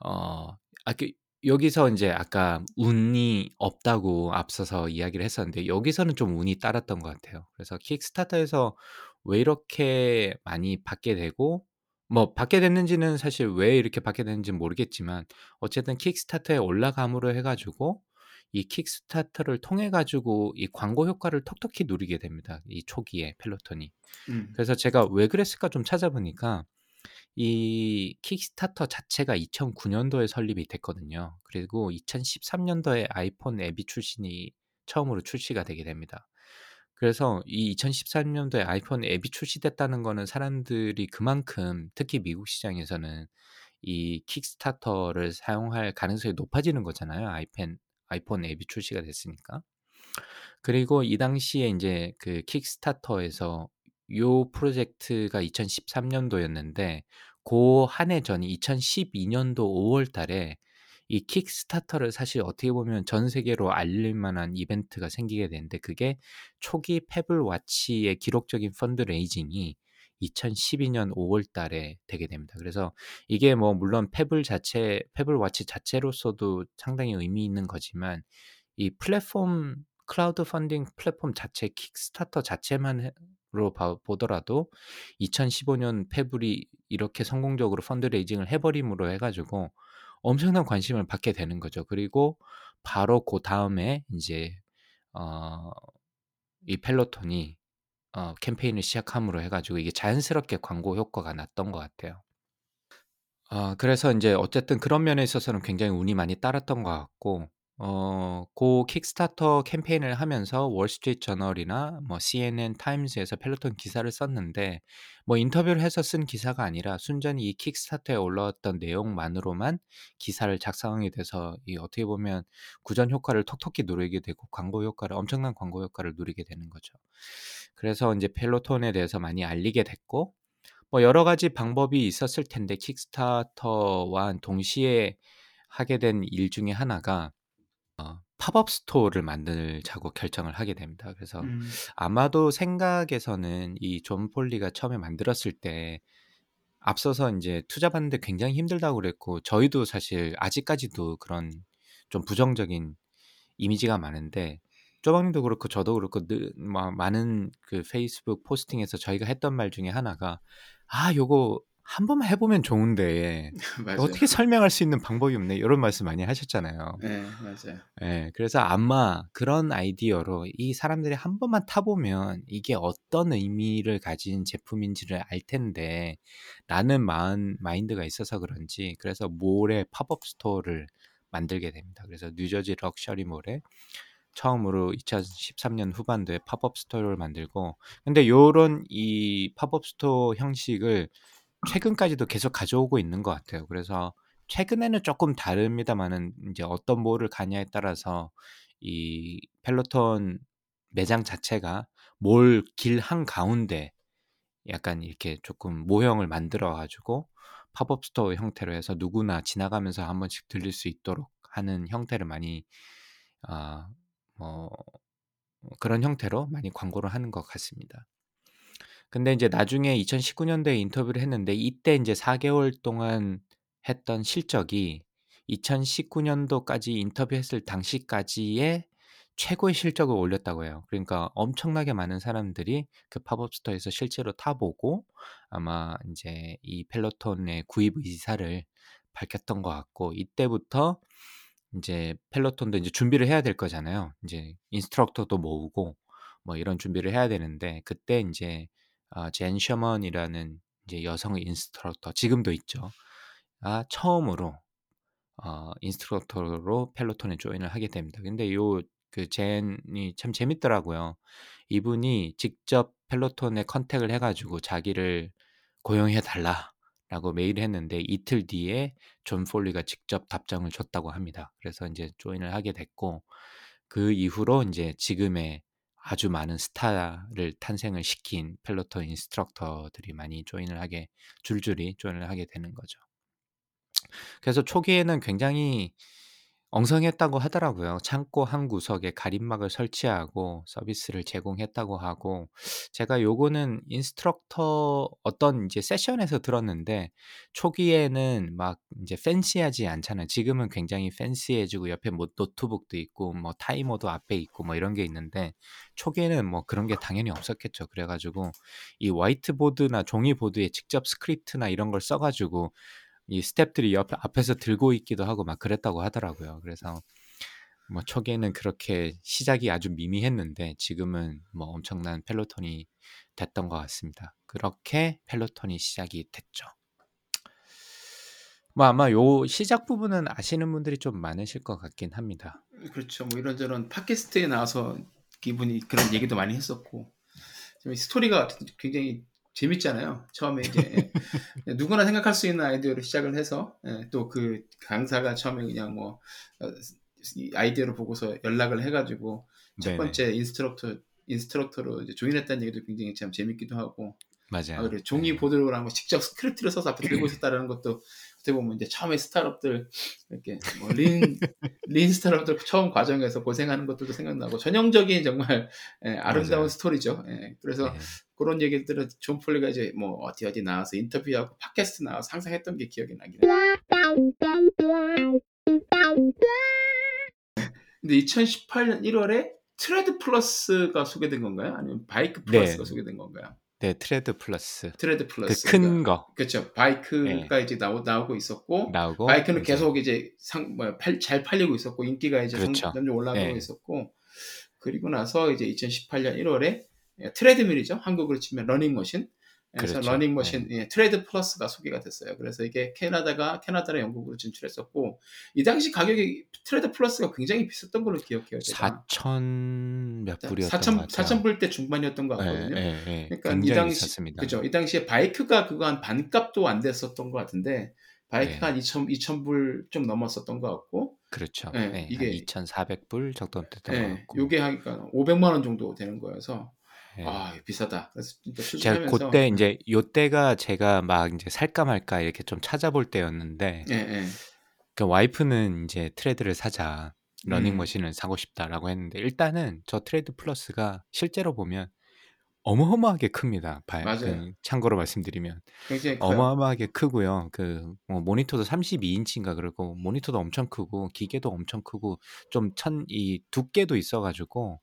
어, 아, 그, 여기서 이제 아까 운이 없다고 앞서서 이야기를 했었는데 여기서는 좀 운이 따랐던 것 같아요. 그래서 킥스타터에서 왜 이렇게 많이 받게 되고 뭐 받게 됐는지는 사실 왜 이렇게 받게 됐는지는 모르겠지만 어쨌든 킥스타터에 올라감으로 해 가지고 이 킥스타터를 통해 가지고 이 광고 효과를 톡톡히 누리게 됩니다. 이 초기에 펠로톤이. 음. 그래서 제가 왜 그랬을까 좀 찾아보니까 이 킥스타터 자체가 2009년도에 설립이 됐거든요. 그리고 2013년도에 아이폰 앱이 출신이 처음으로 출시가 되게 됩니다. 그래서 이 2013년도에 아이폰 앱이 출시됐다는 거는 사람들이 그만큼 특히 미국 시장에서는 이 킥스타터를 사용할 가능성이 높아지는 거잖아요. 아이폰 아이폰 앱이 출시가 됐으니까. 그리고 이 당시에 이제 그 킥스타터에서 요 프로젝트가 2013년도였는데 그 한 해 전이 2012년도 5월 달에 이 킥스타터를 사실 어떻게 보면 전 세계로 알릴 만한 이벤트가 생기게 되는데 그게 초기 페블 watch의 기록적인 fund raising이 2012년 5월 달에 되게 됩니다. 그래서 이게 뭐 물론 페블 자체 페블 watch 자체로서도 상당히 의미 있는 거지만 이 플랫폼 crowd funding 플랫폼 자체 킥스타터 자체만으로 보더라도 2015년 페블이 이렇게 성공적으로 fundraising을 해버림으로 해가지고 엄청난 관심을 받게 되는 거죠. 그리고 바로 그 다음에 이제 어, 이 펠로톤이 어, 캠페인을 시작함으로 해가지고 이게 자연스럽게 광고 효과가 났던 것 같아요. 어, 그래서 이제 어쨌든 그런 면에 있어서는 굉장히 운이 많이 따랐던 것 같고, 어, 그 킥스타터 캠페인을 하면서 월스트리트 저널이나 뭐 CNN 타임즈에서 펠로톤 기사를 썼는데, 뭐 인터뷰를 해서 쓴 기사가 아니라 순전히 이 킥스타터에 올라왔던 내용만으로만 기사를 작성하게 돼서 이 어떻게 보면 구전 효과를 톡톡히 누리게 되고 광고 효과를 엄청난 광고 효과를 누리게 되는 거죠. 그래서 이제 펠로톤에 대해서 많이 알리게 됐고, 뭐 여러 가지 방법이 있었을 텐데 킥스타터와 동시에 하게 된 일 중에 하나가 어, pop-up store를 만들자고 결정을 하게 됩니다. 그래서 음. 아마도 생각에서는 이 존 폴리가 처음에 만들었을 때 앞서서 인제 투자 받는데 굉장히 힘들다고 그랬고 저희도 사실 아직까지도 그런 좀 부정적인 이미지가 많은데 쪼박님도 그렇고 저도 그렇고 늘 마 많은 그 페이스북 posting에서 저희가 했던 말 중에 하나가 "아 요거 한 번만 해 보면 좋은데. [laughs] 어떻게 설명할 수 있는 방법이 없네." 요런 말씀 많이 하셨잖아요. 네 맞아요. 예. 그래서 아마 그런 아이디어로 이 사람들이 한 번만 타 보면 이게 어떤 의미를 가진 제품인지를 알 텐데 라는 마은 마인드가 있어서 그런지 그래서 mall에 pop-up store를 만들게 됩니다. 그래서 뉴저지 luxury mall에 처음으로 2013년 후반도에 pop-up store를 만들고 근데 요런 이 pop-up store 형식을 최근까지도 계속 가져오고 있는 것 같아요. 그래서 최근에는 쪼끔 다릅니다마는 인제 어떤 mall을 가냐에 따라서 이 펠로톤 매장 자체가 몰 길 한 가운데 약간 이렇게 쪼끔 모형을 만들어 가지고 pop-up store 형태로 해서 누구나 지나가면서 한 번씩 들릴 수 있도록 하는 형태를 많이 아 뭐 그런 형태로 많이 광고를 하는 것 같습니다. 근데 인제 나중에 2019년도에 인터뷰를 했는데 이때 인제 4 개월 동안 했던 실적이 2019 년도까지 인터뷰했을 당시까지의 최고의 실적을 올렸다고 해요. 그러니까 엄청나게 많은 사람들이 그 pop-up store에서 실제로 타 보고 아마 인제 이 펠로톤의 구입 의사를 밝혔던 것 같고 이때부터 인제 펠로톤도 인제 준비를 해야 될 거잖아요. 인제 instructor도 모으고 뭐 이런 준비를 해야 되는데 그때 인제 아 젠 셔먼이라는 이제 여성 instructor 지금도 있죠. 아 처음으로 어 instructor로 펠로톤에 join을 하게 됩니다. 근데 요 그 젠이 참 재밌더라고요. 이분이 직접 펠로톤에 contact을 해 가지고 자기를 "고용해 달라."라고 메일을 했는데 이틀 뒤에 존 폴리가 직접 답장을 줬다고 합니다. 그래서 인제 join을 하게 됐고 그 이후로 인제 지금의 아주 많은 스타를 탄생을 시킨 펠로톤 instructor들이 많이 join을 하게 줄줄이 join을 하게 되는 거죠. 그래서 초기에는 굉장히 엉성했다고 하더라고요. 창고 한 구석에 가림막을 설치하고 서비스를 제공했다고 하고 제가 요거는 instructor 어떤 인제 session에서 들었는데 초기에는 막 인제 fancy하지 않잖아요. 지금은 굉장히 fancy해지고 옆에 뭐 노트북도 있고 뭐 타이머도 앞에 있고 뭐 이런 게 있는데 초기에는 뭐 그런 게 당연히 없었겠죠. 그래 가지고 이 화이트보드나 종이보드에 직접 script나 이런 걸 써 가지고 이 스태프들이 옆 앞에서 들고 있기도 하고 막 그랬다고 하더라고요. 그래서 뭐 초기에는 그렇게 시작이 아주 미미했는데 지금은 뭐 엄청난 펠로톤이 됐던 것 같습니다. 그렇게 펠로톤이 시작이 됐죠. 뭐 아마 요 시작 부분은 아시는 분들이 좀 많으실 것 같긴 합니다. 그렇죠. 뭐 이런저런 팟캐스트에 나와서 이분이 그런 얘기도 많이 했었고 좀 스토리가 굉장히 재밌잖아요. 처음에 이제 [laughs] 예, 누구나 생각할 수 있는 아이디어로 시작을 해서 예, 또 그 강사가 처음에 그냥 뭐 어, 이 아이디어를 보고서 연락을 해가지고 첫 네네. 번째 instructor instructor로 이제 join했다는 얘기도 굉장히 참 재밌기도 하고 맞아요. 아, 그래 종이 네. 보드로 한거 직접 script를 써서 앞에 들고 [clears throat] 있었다라는 것도 어떻게 보면 이제 처음에 스타트업들 이렇게 뭐 lean, [laughs] lean 스타트업들 처음 과정에서 고생하는 것들도 생각나고 전형적인 정말 예, 아름다운 맞아요. 스토리죠. 예, 그래서 네. 그런 얘기들은 John Foley가 이제 뭐 어디 어디 나와서 인터뷰하고 팟캐스트 나와서 항상 했던 게 기억이 나긴 해요. 근데 2018년 1월에 Tread Plus가 소개된 건가요? 아니면 Bike Plus가 네. 소개된 건가요? 네, Tread Plus. Tread 그 플러스. 큰거 그렇죠. 바이크가 이제 나오, 나오고 있었고 나오고 바이크는 이제 계속 이제 상, 뭐, 팔, 잘 팔리고 있었고 인기가 이제 그렇죠. 점점 올라가고 네. 있었고 그리고 나서 이제 2018년 1월에 트레드밀이죠. 한국으로 치면 러닝머신. 그래서 그렇죠. 러닝머신 예, Tread Plus가 소개가 됐어요. 그래서 이게 캐나다가 캐나다랑 영국으로 진출했었고 이 당시 가격이 Tread Plus가 굉장히 비쌌던 걸로 기억해요. 제가. 4천 몇 불이었던 4천 것 같아요. 4천 불대 중반이었던 것 예, 같거든요. 예, 예. 그러니까 이 당시 비쌌습니다. 그죠. 이 당시에 바이크가 그거 한 반값도 안 됐었던 것 같은데 바이크가 네. 한 2천 2천 불 좀 넘었었던 것 같고 그렇죠. 예, 네, 이게- 한 2,400불 정도 됐던 것 예, 같고. 요게 하니까 500만 원 정도 되는 거여서 예. 아 비싸다. 그래서 진짜 제가 그때 이제 요때가 제가 막 이제 살까 말까 이렇게 좀 찾아볼 때였는데 예, 예. 그 와이프는 이제 Tread를 사자. 음. 러닝머신을 사고 싶다라고 했는데 일단은 저 Tread Plus가 실제로 보면 어마어마하게 큽니다. 발- 맞아요. 그 참고로 말씀드리면 굉장히 커요. 어마어마하게 크고요. 그뭐 모니터도 32인치인가 그러고 모니터도 엄청 크고 기계도 엄청 크고 좀 천 이 두께도 있어가지고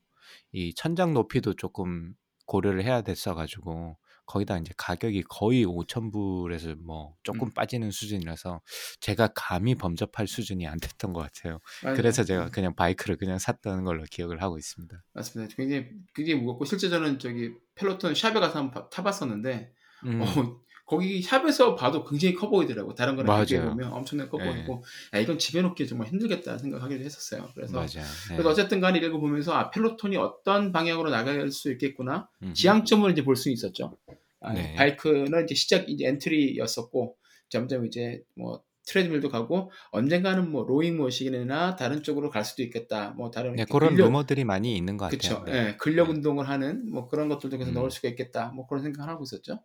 이 천장 높이도 조금 고려를 해야 됐어 가지고 거기다 이제 가격이 거의 5,000불에서 뭐 조금 음. 빠지는 수준이라서 제가 감히 범접할 수준이 안 됐던 것 같아요. 맞아요. 그래서 제가 음. 그냥 바이크를 그냥 샀던 걸로 기억을 하고 있습니다. 맞습니다. 굉장히 굉장히 무겁고 실제 저는 저기 Peloton 샵에 가서 한번 봐- 타봤었는데 음, 어, 거기 샵에서 봐도 굉장히 커 보이더라고. 다른 거랑 비교해. 보면 엄청나게 커 예. 보이고 야, 이건 집에 놓기 정말 힘들겠다 생각하기도 했었어요. 그래서. 네. 그래서 어쨌든 간에 읽어보면서 아 펠로톤이 어떤 방향으로 나갈 수 있겠구나 음. 지향점을 이제 볼 수 있었죠. 아, 네. 바이크는 이제 시작 이제 엔트리였었고 점점 이제 뭐 트레드밀도 가고 언젠가는 뭐 로잉 모션이나 다른 쪽으로 갈 수도 있겠다. 뭐 다른 네, 그런 근력- 루머들이 많이 있는 것. 같아요. 네. 예, 근력 운동을 하는 뭐 그런 것들도 계속 음. 넣을 수가 있겠다. 뭐 그런 생각을 하고 있었죠.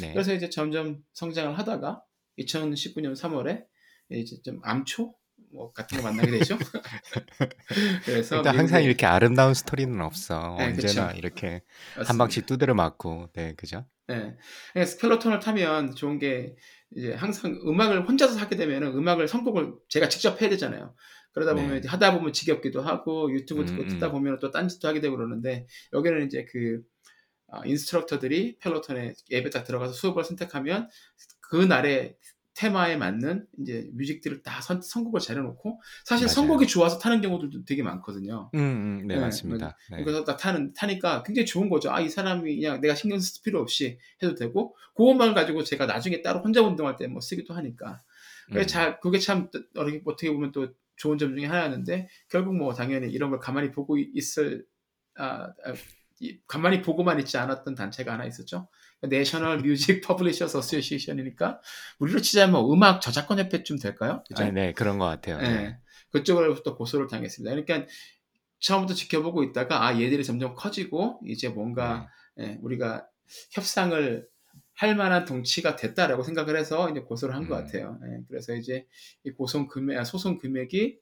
네. 그래서 이제 점점 성장을 하다가 2019년 3월에 이제 좀 암초 뭐 같은 거 만나게 되죠. [laughs] 그래서 일단 항상 미국에- 이렇게 아름다운 스토리는 없어. 네, 언제나 그쵸. 이렇게 한 맞습니다. 방씩 두드려 맞고, 네, 그죠? 예. 그래서 스켈레톤을 타면 좋은 게 이제 항상 음악을 혼자서 하게 되면은 음악을 선곡을 제가 직접 해야 되잖아요. 그러다 보면 네. 하다 보면 지겹기도 하고 유튜브 음, 듣고 음. 듣다 보면 또 딴짓도 하게 되고 그러는데 여기는 이제 그 아, 인스트럭터들이 펠로톤에 앱에 딱 들어가서 수업을 선택하면 그 날의 테마에 맞는 이제 뮤직들을 다 선, 선곡을 잘해놓고 사실 맞아요. 선곡이 좋아서 타는 경우들도 되게 많거든요. 음, 음, 네, 네, 맞습니다. 네. 그래서 딱 타는 타니까 굉장히 좋은 거죠. 아 이 사람이 그냥 내가 신경 쓸 필요 없이 해도 되고 그것만 가지고 제가 나중에 따로 혼자 운동할 때 뭐 쓰기도 하니까. 그래 음, 잘 그게 참 어떻게 보면 또 좋은 점 중에 하나였는데 결국 뭐 당연히 이런 걸 가만히 보고 있을 아, 아, 이- 가만히 보고만 있지 않았던 단체가 하나 있었죠. National Music Publishers Association이니까 우리로 치자면 뭐 음악 저작권 협회쯤 될까요? 그죠? 아, 네, 그런 것 같아요. 예. 네. 그쪽으로부터 고소를 당했습니다. 그러니까 처음부터 지켜보고 있다가 아 얘들이 점점 커지고 이제 뭔가 예, 우리가 협상을 할 만한 덩치가 됐다라고 생각을 해서 이제 고소를 한것 음. 같아요. 예, 그래서 이제 이 고소 금액, 아, 소송 금액이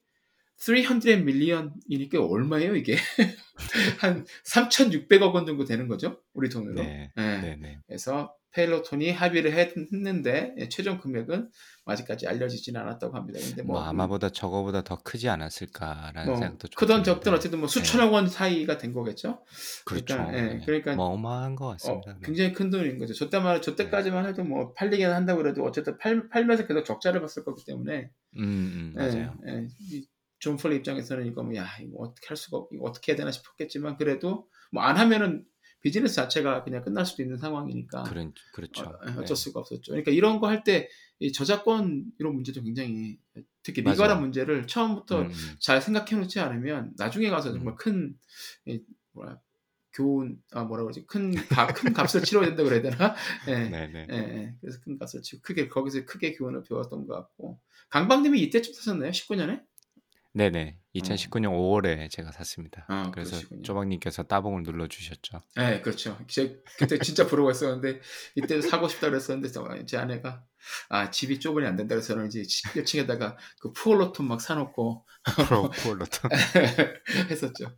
300 밀리언이니까 얼마예요 이게? [laughs] 한 3,600억 원 정도 되는 거죠, 우리 돈으로. 네, 예. 네, 네. 그래서 페일로톤이 합의를 했는데 예, 최종 금액은 아직까지 알려지지는 않았다고 합니다. 근데 뭐, 뭐, 아마보다 저거보다 더 크지 않았을까라는 뭐 생각도 좀 크던 드는데. 적든 어쨌든 뭐 수천억 원 사이가 된 거겠죠. 그렇죠. 그러니까, 예, 네. 그러니까 뭐 어마한 것 어, 같습니다. 네. 굉장히 큰 돈인 거죠. 저 때만 저 때까지만 해도 뭐 팔리긴 한다고 그래도 어쨌든 팔, 팔면서 계속 적자를 봤을 거기 때문에 음, 음, 맞아요. 예, 예, 이 존폴 입장에서는 이거 뭐야 이거 어떻게 할 수가 없, 이거 어떻게 해야 되나 싶었겠지만 그래도 뭐 안 하면은 비즈니스 자체가 그냥 끝날 수도 있는 상황이니까 그런, 그렇죠. 어, 예, 네. 어쩔 수가 없었죠. 그러니까 이런 거 할때이 저작권 이런 문제도 굉장히 특히. 미관한 문제를 처음부터 음, 음. 잘 생각해 놓지 않으면 나중에 가서 정말 음. 큰 이, 뭐라 교훈 아 뭐라 그러지 큰, 값, 큰 값을 치러야 된다 그래야 되나 [laughs] 예, 네, 네. 예, 예. 그래서 큰 값을 치고 크게 거기서 크게 교훈을 배웠던 것 같고 강방님이 이때쯤 사셨나요 19년에 네네. 2019년 5월에 제가 샀습니다. 아, 그래서 그러시군요. 쪼박님께서 따봉을 눌러주셨죠. 네 그렇죠 제, 그때 진짜 부러워했었는데 이때 사고 싶다 그랬었는데 저- 제 아내가 아 집이 좁으니 안 된다 그래서 이제 1층에다가 그 푸얼로톤 막 사놓고 프로 폴로터. [laughs] 했었죠.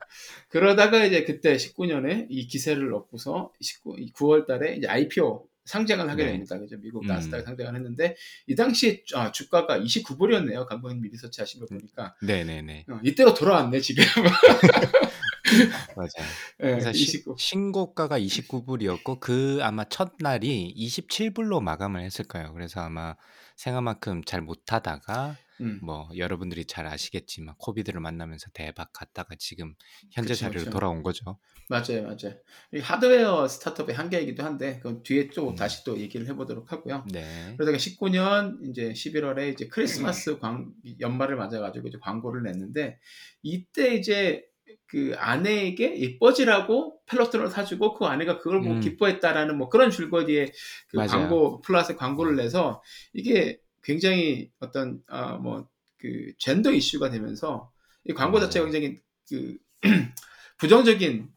그러다가 이제 그때 19년에 이 기세를 얻고서 19, 9월 달에 이제 IPO 상장을 하게 네. 됩니다. 그죠? 미국 음. 나스닥 상장을 했는데 이 당시 아, 주가가 29불이었네요. 강범님 리서치 하신 걸 보니까 네네네. 어, 이때로 돌아왔네 지금. [laughs] [laughs] 맞아요. 예, 그래서 시- 29. 신고가가 29불이었고 그 아마 첫날이 27불로 마감을 했을 거예요. 그래서 아마 생각만큼 잘 못하다가 음. 뭐 여러분들이 잘 아시겠지만 코비드를 만나면서 대박 갔다가 지금 현재 그쵸, 자리로 그쵸. 돌아온 거죠. 맞아요, 맞아요. 이 하드웨어 스타트업의 한계이기도 한데 그건 뒤에 또 음. 다시 또 얘기를 해보도록 하고요. 네. 그러다가 19년 이제 11월에 이제 크리스마스 광, 연말을 맞아가지고 이제 광고를 냈는데 이때 이제 그 아내에게 예뻐지라고 펠로톤을 사주고 그 아내가 그걸 보고 음. 기뻐했다라는 뭐 그런 줄거리의 그. 광고 플러스 광고를 내서 이게 굉장히 어떤 아뭐그 젠더 이슈가 되면서 이 광고 자체가 맞아요. 굉장히 그 [clears throat] 부정적인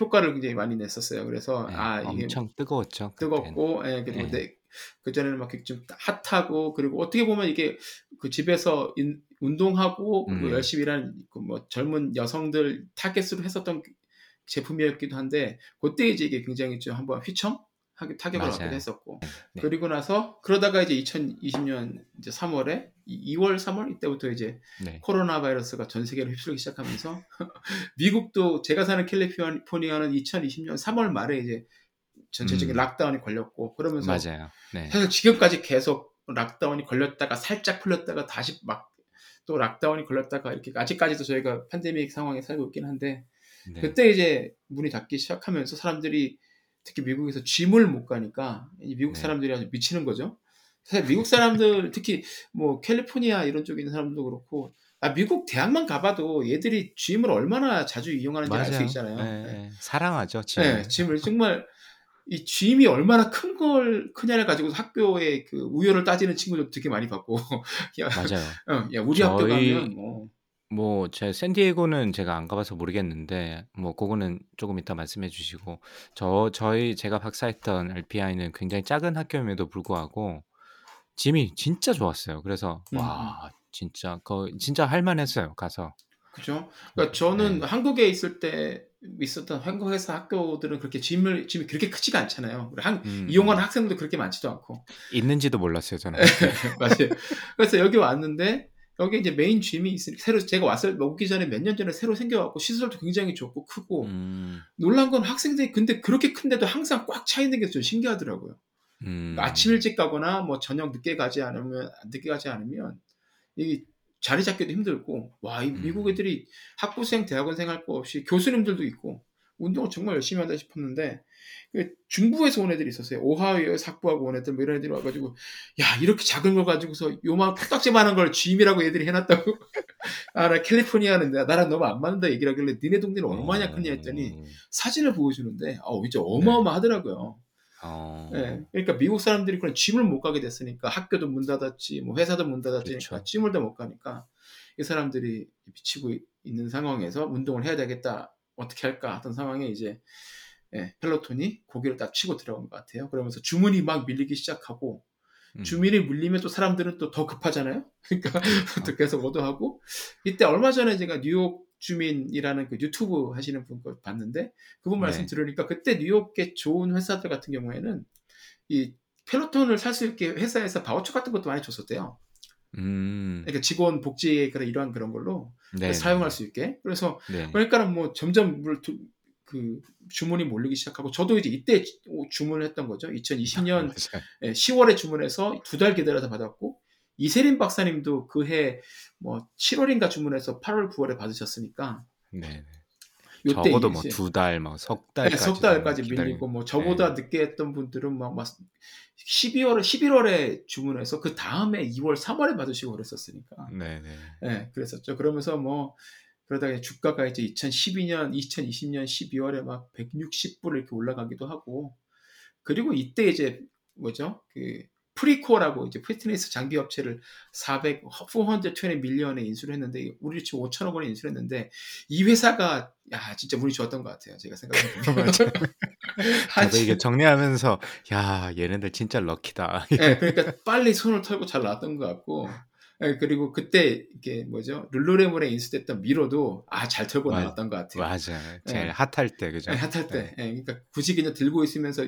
효과를 굉장히 많이 냈었어요. 그래서 네, 아 이게 엄청 뜨거웠죠. 그때는. 뜨겁고 예, 그리고 예. 내- 그전에는 막 좀 핫하고 그리고 어떻게 보면 이게 그 집에서 인- 운동하고 그리고 음. 열심히 일하는 그뭐 젊은 여성들 타겟으로 했었던 제품이었기도 한데 그때 이제 이게 굉장히 좀 한번 휘청 타격을 맞아요. 받기도 했었고 네. 그리고 나서 그러다가 이제 2020년 이제 3월에 2월 3월 이때부터 이제 네. 코로나 바이러스가 전 세계를 휩쓸기 시작하면서 [laughs] 미국도 제가 사는 캘리포니아는 2020년 3월 말에 이제 전체적인 음. lockdown이 걸렸고 그러면서. 네. 사실 지금까지 계속 lockdown이 걸렸다가 살짝 풀렸다가 다시 막 또 lockdown이 걸렸다가 이렇게 아직까지도 저희가 팬데믹 상황에 살고 있긴 한데 네. 그때 이제 문이 닫기 시작하면서 사람들이 특히 미국에서 gym을 못 가니까 이 미국 네. 사람들이 아주 미치는 거죠. 사실 미국 사람들 특히 뭐 캘리포니아 이런 쪽에 있는 사람들도 그렇고 아 미국 대학만 가봐도 얘들이 gym을 얼마나 자주 이용하는지 알 수. 있잖아요. 네, 네. 네. 사랑하죠. 네, gym을. gym을 정말 이 짐이 얼마나 큰 걸 크냐를 가지고 학교에 그 우열을 따지는 친구들 되게 많이 봤고 [laughs] 야, 맞아요. 어, 야 우리 학교 가면 뭐 뭐, 제 샌디에고는 제가 안 가봐서 모르겠는데, 뭐, 그거는 조금 이따 말씀해 주시고, 저, 저희, 제가 박사했던 RPI는 굉장히 작은 학교임에도 불구하고, 짐이 진짜 좋았어요. 그래서, 음, 와, 진짜, 거, 진짜 할만했어요. 가서. 그죠? 그러니까 저는 네. 한국에 있을 때 있었던 한국에서 학교들은 그렇게 짐을 짐이 그렇게 크지가 않잖아요. 한, 음, 이용하는 학생들도 그렇게 많지도 않고 있는지도 몰랐어요, 저는. [laughs] 맞아요. 그래서 여기 왔는데 여기 이제 메인 짐이 있으니까 새로 제가 왔을 오기 전에 몇 년 전에 새로 생겨갖고 시설도 굉장히 좋고 크고 음, 놀란 건 학생들이 근데 그렇게 큰데도 항상 꽉 차 있는 게 좀 신기하더라고요. 음, 아침 일찍 가거나 뭐 저녁 늦게 가지 않으면 늦게 가지 않으면 이 자리 잡기도 힘들고 와이 음. 미국 애들이 학부생 대학원생 할 거 없이 교수님들도 있고 운동을 정말 열심히 한다 싶었는데 그 중부에서 온 애들이 있었어요. 오하이오에서 학부하고 온 애들 뭐 이런 애들이 와가지고 야 이렇게 작은 걸 가지고서 요만 코딱지만한 걸 짐이라고 애들이 해놨다고. [laughs] 아 나 캘리포니아는 나- 나랑 너무 안 맞는다 얘기를 하길래 니네 동네는 얼마나 크냐 했더니 음, 사진을 보여주는데 어 진짜 어마어마하더라고요. 어, 예, 그러니까 미국 사람들이 그런 짐을 못 가게 됐으니까 학교도 문 닫았지, 뭐 회사도 문 닫았으니까 그렇죠. 짐을 다 못 가니까 이 사람들이 미치고 이- 있는 상황에서 운동을 해야 되겠다, 어떻게 할까? 하던 상황에 이제 예, 펠로톤이 고개를 딱 치고 들어간 것 같아요. 그러면서 주문이 막 밀리기 시작하고 음, 주민이 물리면 또 사람들은 또 더 급하잖아요. [laughs] 그러니까 또 계속 얻어하고 이때 얼마 전에 제가 뉴욕 주민이라는 그 유튜브 하시는 분 거 봤는데 그분 말씀 네. 들으니까 그때 뉴욕의 좋은 회사들 같은 경우에는 이 펠로톤을 살 수 있게 회사에서 바우처 같은 것도 많이 줬었대요. 음, 그러니까 직원 복지 그런 이러한 그런 걸로 네, 사용할 수 있게. 그래서 네. 그러니까는 뭐 점점 물, 그 주문이 몰리기 시작하고 저도 이제 이때 주문을 했던 거죠. 2020년 맞아요. 10월에 주문해서 두 달 기다려서 받았고 이세린 박사님도 그 해 뭐 7월인가 주문해서 8월 9월에 받으셨으니까 네, 네. 적어도 뭐 두 달, 뭐석 네, 달까지 석 달까지 밀리고 뭐 저보다 늦게 했던 분들은 막, 막 12월 11월에 주문해서 그 다음에 2월 3월에 받으시고 그랬었으니까 네, 네. 네, 그랬었죠. 그러면서 뭐 그러다가 주가가 이제 2012년, 2020년 12월에 막 160불 이렇게 올라가기도 하고 그리고 이때 이제 뭐죠? 그 프리코라고 이제 피트니스 장비 업체를 400, 420 밀리언에 인수를 했는데 우리 지금 5천억 원에 인수를 했는데 이 회사가 야 진짜 운이 좋았던 것 같아요. 제가 생각해보면 저도 [laughs] 이게 정리하면서 야 얘네들 진짜 lucky다. 네, 그러니까 빨리 손을 털고 잘 나왔던 것 같고 예, 그리고 그때 이게 뭐죠 Lululemon에 인수됐던 Mirror도 아 잘 털고 맞- 나왔던 것 같아요. 맞아. 제일 네. 핫할 때 그죠? 네, 핫할 때. 예, 그러니까 굳이 그냥 들고 있으면서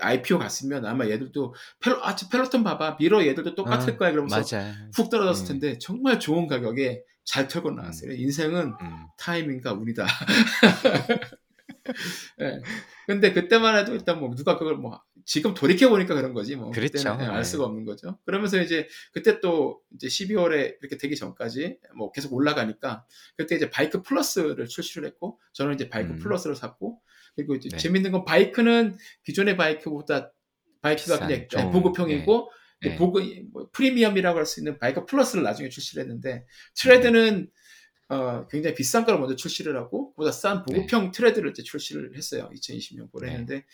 IPO 갔으면 아마 얘들도 Pelo, 아, 저 Peloton 봐봐. Mirror 얘들도 똑같을 아, 거야. 그러면서 맞아. 훅 떨어졌을 음. 텐데 정말 좋은 가격에 잘 털고 나왔어요. 인생은 음. 타이밍과 운이다. [laughs] 예. 근데 그때만 해도 일단 뭐 누가 그걸 뭐 지금 돌이켜 보니까 그런 거지 뭐 그렇죠. 알 네. 수가 없는 거죠. 그러면서 이제 그때 또 이제 12월에 이렇게 되기 전까지 뭐 계속 올라가니까 그때 이제 Bike Plus를 출시를 했고 저는 이제 바이크 음. Plus를 샀고 그리고 이제 네. 재밌는 건 바이크는 기존의 바이크보다 바이크가 그냥 좀, 보급형이고 네. 보급 뭐 프리미엄이라고 할 수 있는 Bike Plus를 나중에 출시를 했는데 Tread는 어, 굉장히 비싼 걸 먼저 출시를 하고 그보다 싼 보급형 Tread를 이제 출시를 했어요. 2020년 꼴에 네. 했는데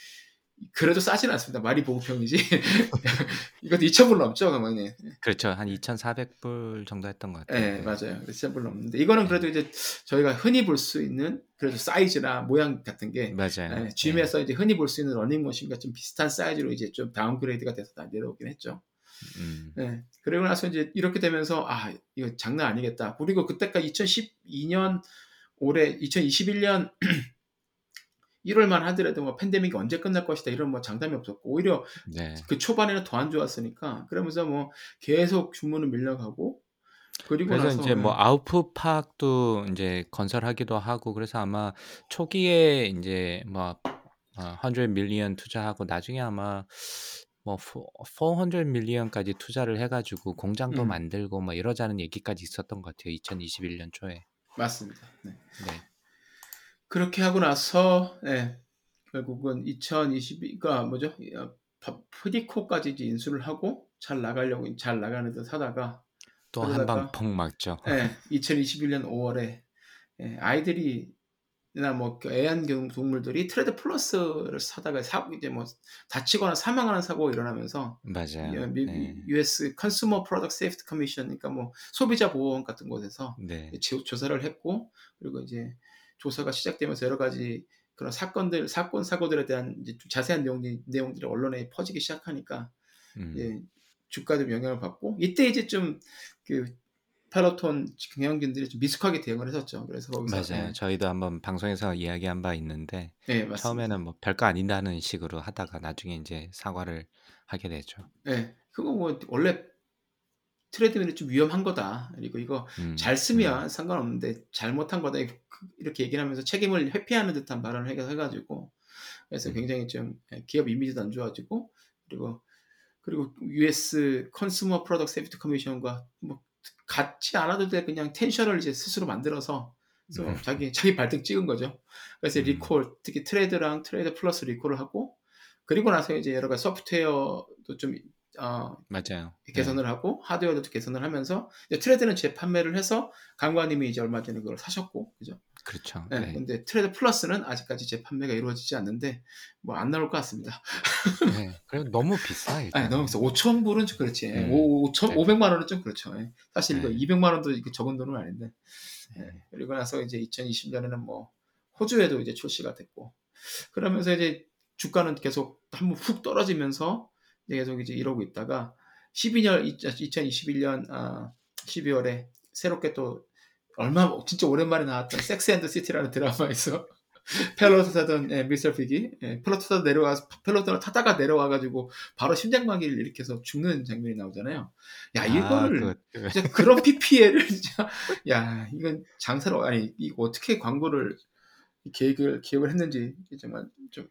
그래도 싸진 않습니다. 말이 보급형이지. [laughs] 이것도 2,000불 넘죠, 가만히. 그렇죠. 한 2,400불 정도 했던 것 같아요. 네, 맞아요. 2,000불 넘는데 이거는 그래도 이제 저희가 흔히 볼 수 있는 그래도 사이즈나 모양 같은 게 맞아요. 네, gym에서 이제 흔히 볼 수 있는 러닝머신과 좀 비슷한 사이즈로 이제 좀 downgrade가 돼서 다 내려오긴 했죠. 음. 네. 그리고 나서 이제 이렇게 되면서 아 이거 장난 아니겠다. 그리고 그때까지 2012년 올해 2021년 1월만 하더라도 뭐 팬데믹이 언제 끝날 것이다 이런 뭐 장담이 없었고 오히려 네. 그 초반에는 더 안 좋았으니까 그러면서 뭐 계속 주문은 밀려가고 그리고 그래서 나서 이제 뭐 예. 아웃풋 파크도 이제 건설하기도 하고 그래서 아마 초기에 이제 뭐 어, 100 밀리언 투자하고 나중에 아마 뭐 400 밀리언까지 투자를 해가지고 공장도 음. 만들고 뭐 이러자는 얘기까지 있었던 것 같아요. 2021년 초에. 맞습니다. 네. 네. 그렇게 하고 나서 예, 결국은 2022가 뭐죠? 프디코까지 이제 인수를 하고 잘 나가려고 잘 나가는 듯 하다가 또 한방폭 맞죠. 예, 2021년 5월에 예, 아이들이 나뭐 애완동물들이 트레드 플러스를 사다가 사 이제 뭐 다치거나 사망하는 사고가 일어나면서 맞아요. 예, 미- 네. US Consumer Product Safety Commission 그러니까 뭐 소비자 보호원 같은 곳에서 네. 조- 조사를 했고 그리고 이제 조사가 시작되면서 여러 가지 그런 사건들 사건 사고들에 대한 이제 좀 자세한 내용들이 내용들이 언론에 퍼지기 시작하니까 음. 이제 주가도 영향을 받고 이때 이제 좀그 팔로톤 경영진들이 좀 미숙하게 대응을 했었죠. 그래서 거기서 맞아요. 저희도 한번 방송에서 이야기한 바 있는데 예, 네. 처음에는 뭐 별거 아니다는 식으로 하다가 나중에 이제 사과를 하게 되죠. 예, 그거 뭐 원래 트레드밀이 좀 위험한 거다. 그리고 이거 음, 잘 쓰면 상관없는데 잘못한 거다. 이렇게 얘기를 하면서 책임을 회피하는 듯한 발언을 해- 해가지고 그래서 음. 굉장히 좀 기업 이미지도 안 좋아지고 그리고 그리고 US 컨슈머 프로덕트 세이프티 커미션과 뭐 같이 않아도 돼 그냥 텐션을 이제 스스로 만들어서 음. 자기 자기 발등 찍은 거죠. 그래서 음. 리콜 특히 Tread랑 Tread Plus 리콜을 하고 그리고 나서 이제 여러 가지 소프트웨어도 좀 어, 맞아요. 네. 개선을 하고 하드웨어도 개선을 하면서 Tread는 재판매를 해서 강관님이 이제 얼마 전에 그걸 사셨고 그죠? 그렇죠. 네. 네. 근데 Tread Plus는 아직까지 재판매가 이루어지지 않는데 뭐 안 나올 것 같습니다. [laughs] 네. 그리고 너무 비싸 일단. 아니 너무 비싸. 5천 불은 좀 그렇지. 음. 오 5천 네. 500만 원은 좀 그렇죠. 예. 사실 이거 네. 200만 원도 이게 적은 돈은 아닌데. 예. 네. 그리고 나서 이제 2020년에는 뭐 호주에도 이제 출시가 됐고 그러면서 이제 주가는 계속 한번 훅 떨어지면서 계속 이제 이러고 있다가 12년 2021년 아, 12월에 새롭게 또 얼마 진짜 오랜만에 나왔던 섹스 앤드 시티라는 드라마에서 Peloton 타던 예, Mr. Big이 예, Peloton 타다 내려와 Peloton을 타다가 내려와가지고 바로 심장마비를 일으켜서 죽는 장면이 나오잖아요. 야 아, 이거를 그, 그, 진짜 그런 PPL을 진짜 야 이건 장사로 아니 이거 어떻게 광고를 계획을 기획을 했는지 정말 좀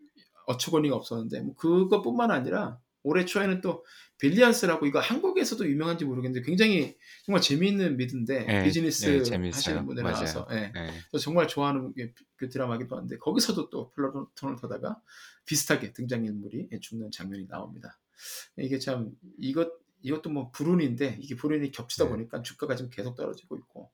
어처구니가 없었는데 뭐 그것뿐만 아니라 올해 초에는 또 Billions라고 이거 한국에서도 유명한지 모르겠는데 굉장히 정말 재미있는 미드인데 네, 비즈니스 네. 하시는 분들. 나와서 예. 네. 저 정말 좋아하는 게 그 드라마기도 한데 거기서도 또 펠로톤을 타다가 비슷하게 등장인물이 죽는 장면이 나옵니다. 이게 참 이것 이것도 뭐 불운인데 이게 불운이 겹치다 네. 보니까 주가가 지금 계속 떨어지고 있고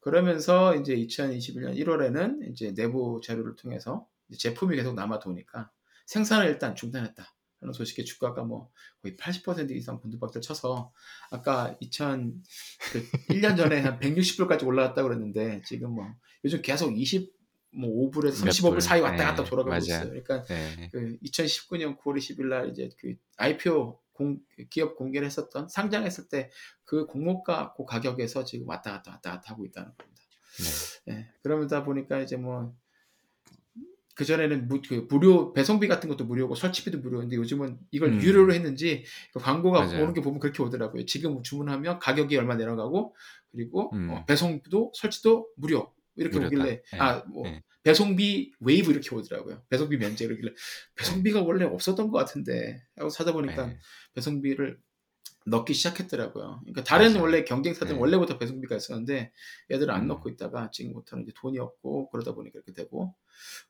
그러면서 이제 2021년 1월에는 이제 내부 자료를 통해서 제품이 계속 남아 도니까 생산을 일단 중단했다. 하는 소식에 주가가 뭐 거의 80% 이상 곤두박질 쳐서 아까 2000 그 1년 전에 한 160불까지 올라갔다고 그랬는데 지금 뭐 요즘 계속 20 뭐 5불에서 몇 35불 불. 사이 왔다 네, 갔다 돌아가고 맞아요. 있어요. 그러니까 네. 그 2019년 9월 20일 날 이제 그 IPO 공, 기업 공개를 했었던 상장했을 때 그 공모가 그 가격에서 지금 왔다 갔다 왔다 갔다 하고 있다는 겁니다. 네. 예, 그러다 보니까 이제 뭐 그 전에는 무, 그 무료 배송비 같은 것도 무료고 설치비도 무료인데 요즘은 이걸 음. 유료로 했는지 그 광고가 맞아요. 오는 게 보면 그렇게 오더라고요. 지금 주문하면 가격이 얼마 내려가고 그리고 음. 어, 배송도 설치도 무료 이렇게 무료다. 오길래 네. 아 뭐 네. 배송비 waive 이렇게 오더라고요. 배송비 면제 이러길래 배송비가 원래 없었던 것 같은데 하고 찾아보니까 네. 배송비를 넣기 시작했더라고요. 그러니까 다른 맞아요. 원래 경쟁사들은 네. 원래부터 배송비가 있었는데 얘들은 안 음. 넣고 있다가 지금부터는 이제 돈이 없고 그러다 보니까 그렇게 되고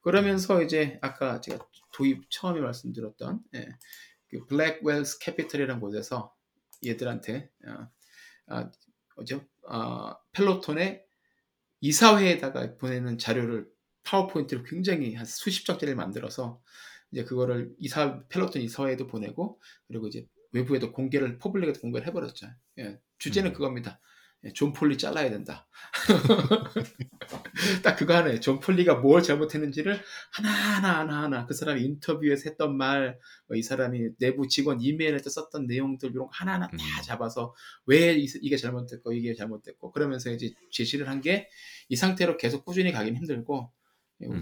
그러면서 이제 아까 제가 도입 처음에 말씀드렸던 예, 그 Blackwells Capital이라는 곳에서 얘들한테 아, 아, 뭐죠? 아, 펠로톤의 이사회에다가 보내는 자료를 파워포인트를 굉장히 한 수십 장짜리를 만들어서 이제 그거를 이사 펠로톤 이사회에도 보내고 그리고 이제 외부에도 공개를 public에도 공개를 해버렸죠. 예, 주제는 음. 그겁니다. 예, 존 폴리 잘라야 된다. [laughs] 딱 그거 하나예요. 존 폴리가 뭘 잘못했는지를 하나하나 하나하나 그 사람이 인터뷰에서 했던 말, 뭐 이 사람이 내부 직원 이메일에서 썼던 내용들 이런 거 하나하나 다 음. 잡아서 왜 이- 이게 잘못됐고 이게 잘못됐고 그러면서 이제 제시를 한 게 이 상태로 계속 꾸준히 가긴 힘들고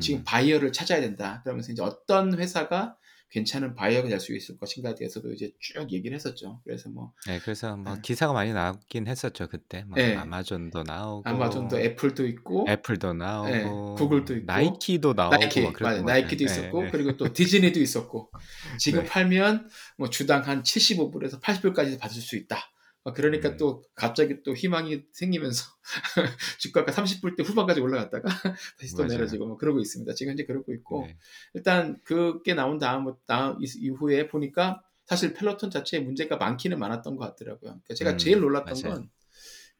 지금 음. 바이어를 찾아야 된다. 그러면서 이제 어떤 회사가 괜찮은 바이어가 될 수 있을 것인가에 대해서도 이제 쭉 얘기를 했었죠. 그래서 뭐 네, 그래서 뭐 네. 기사가 많이 나오긴 했었죠 그때. 뭐 네. 아마존도 나오고, 아마존도 애플도 있고 애플도 네, 나오고, 구글도 있고 나이키도 나오고 나이키 것 나이키도 같아요. 있었고 네, 그리고 또 디즈니도 있었고 지금 네. 팔면 뭐 주당 한 75불에서 80불까지 받을 수 있다. 어, 그러니까 음. 또 갑자기 또 희망이 생기면서 [laughs] 주가가 30불 대 후반까지 올라갔다가 [laughs] 다시 또 맞아요. 내려지고 뭐 그러고 있습니다. 지금 현재 그러고 있고 네. 일단 그게 나온 다음 다음 이- 이후에 보니까 사실 펠로톤 자체에 문제가 많기는 많았던 것 같더라고요. 그러니까 제가 음, 제일 놀랐던. 건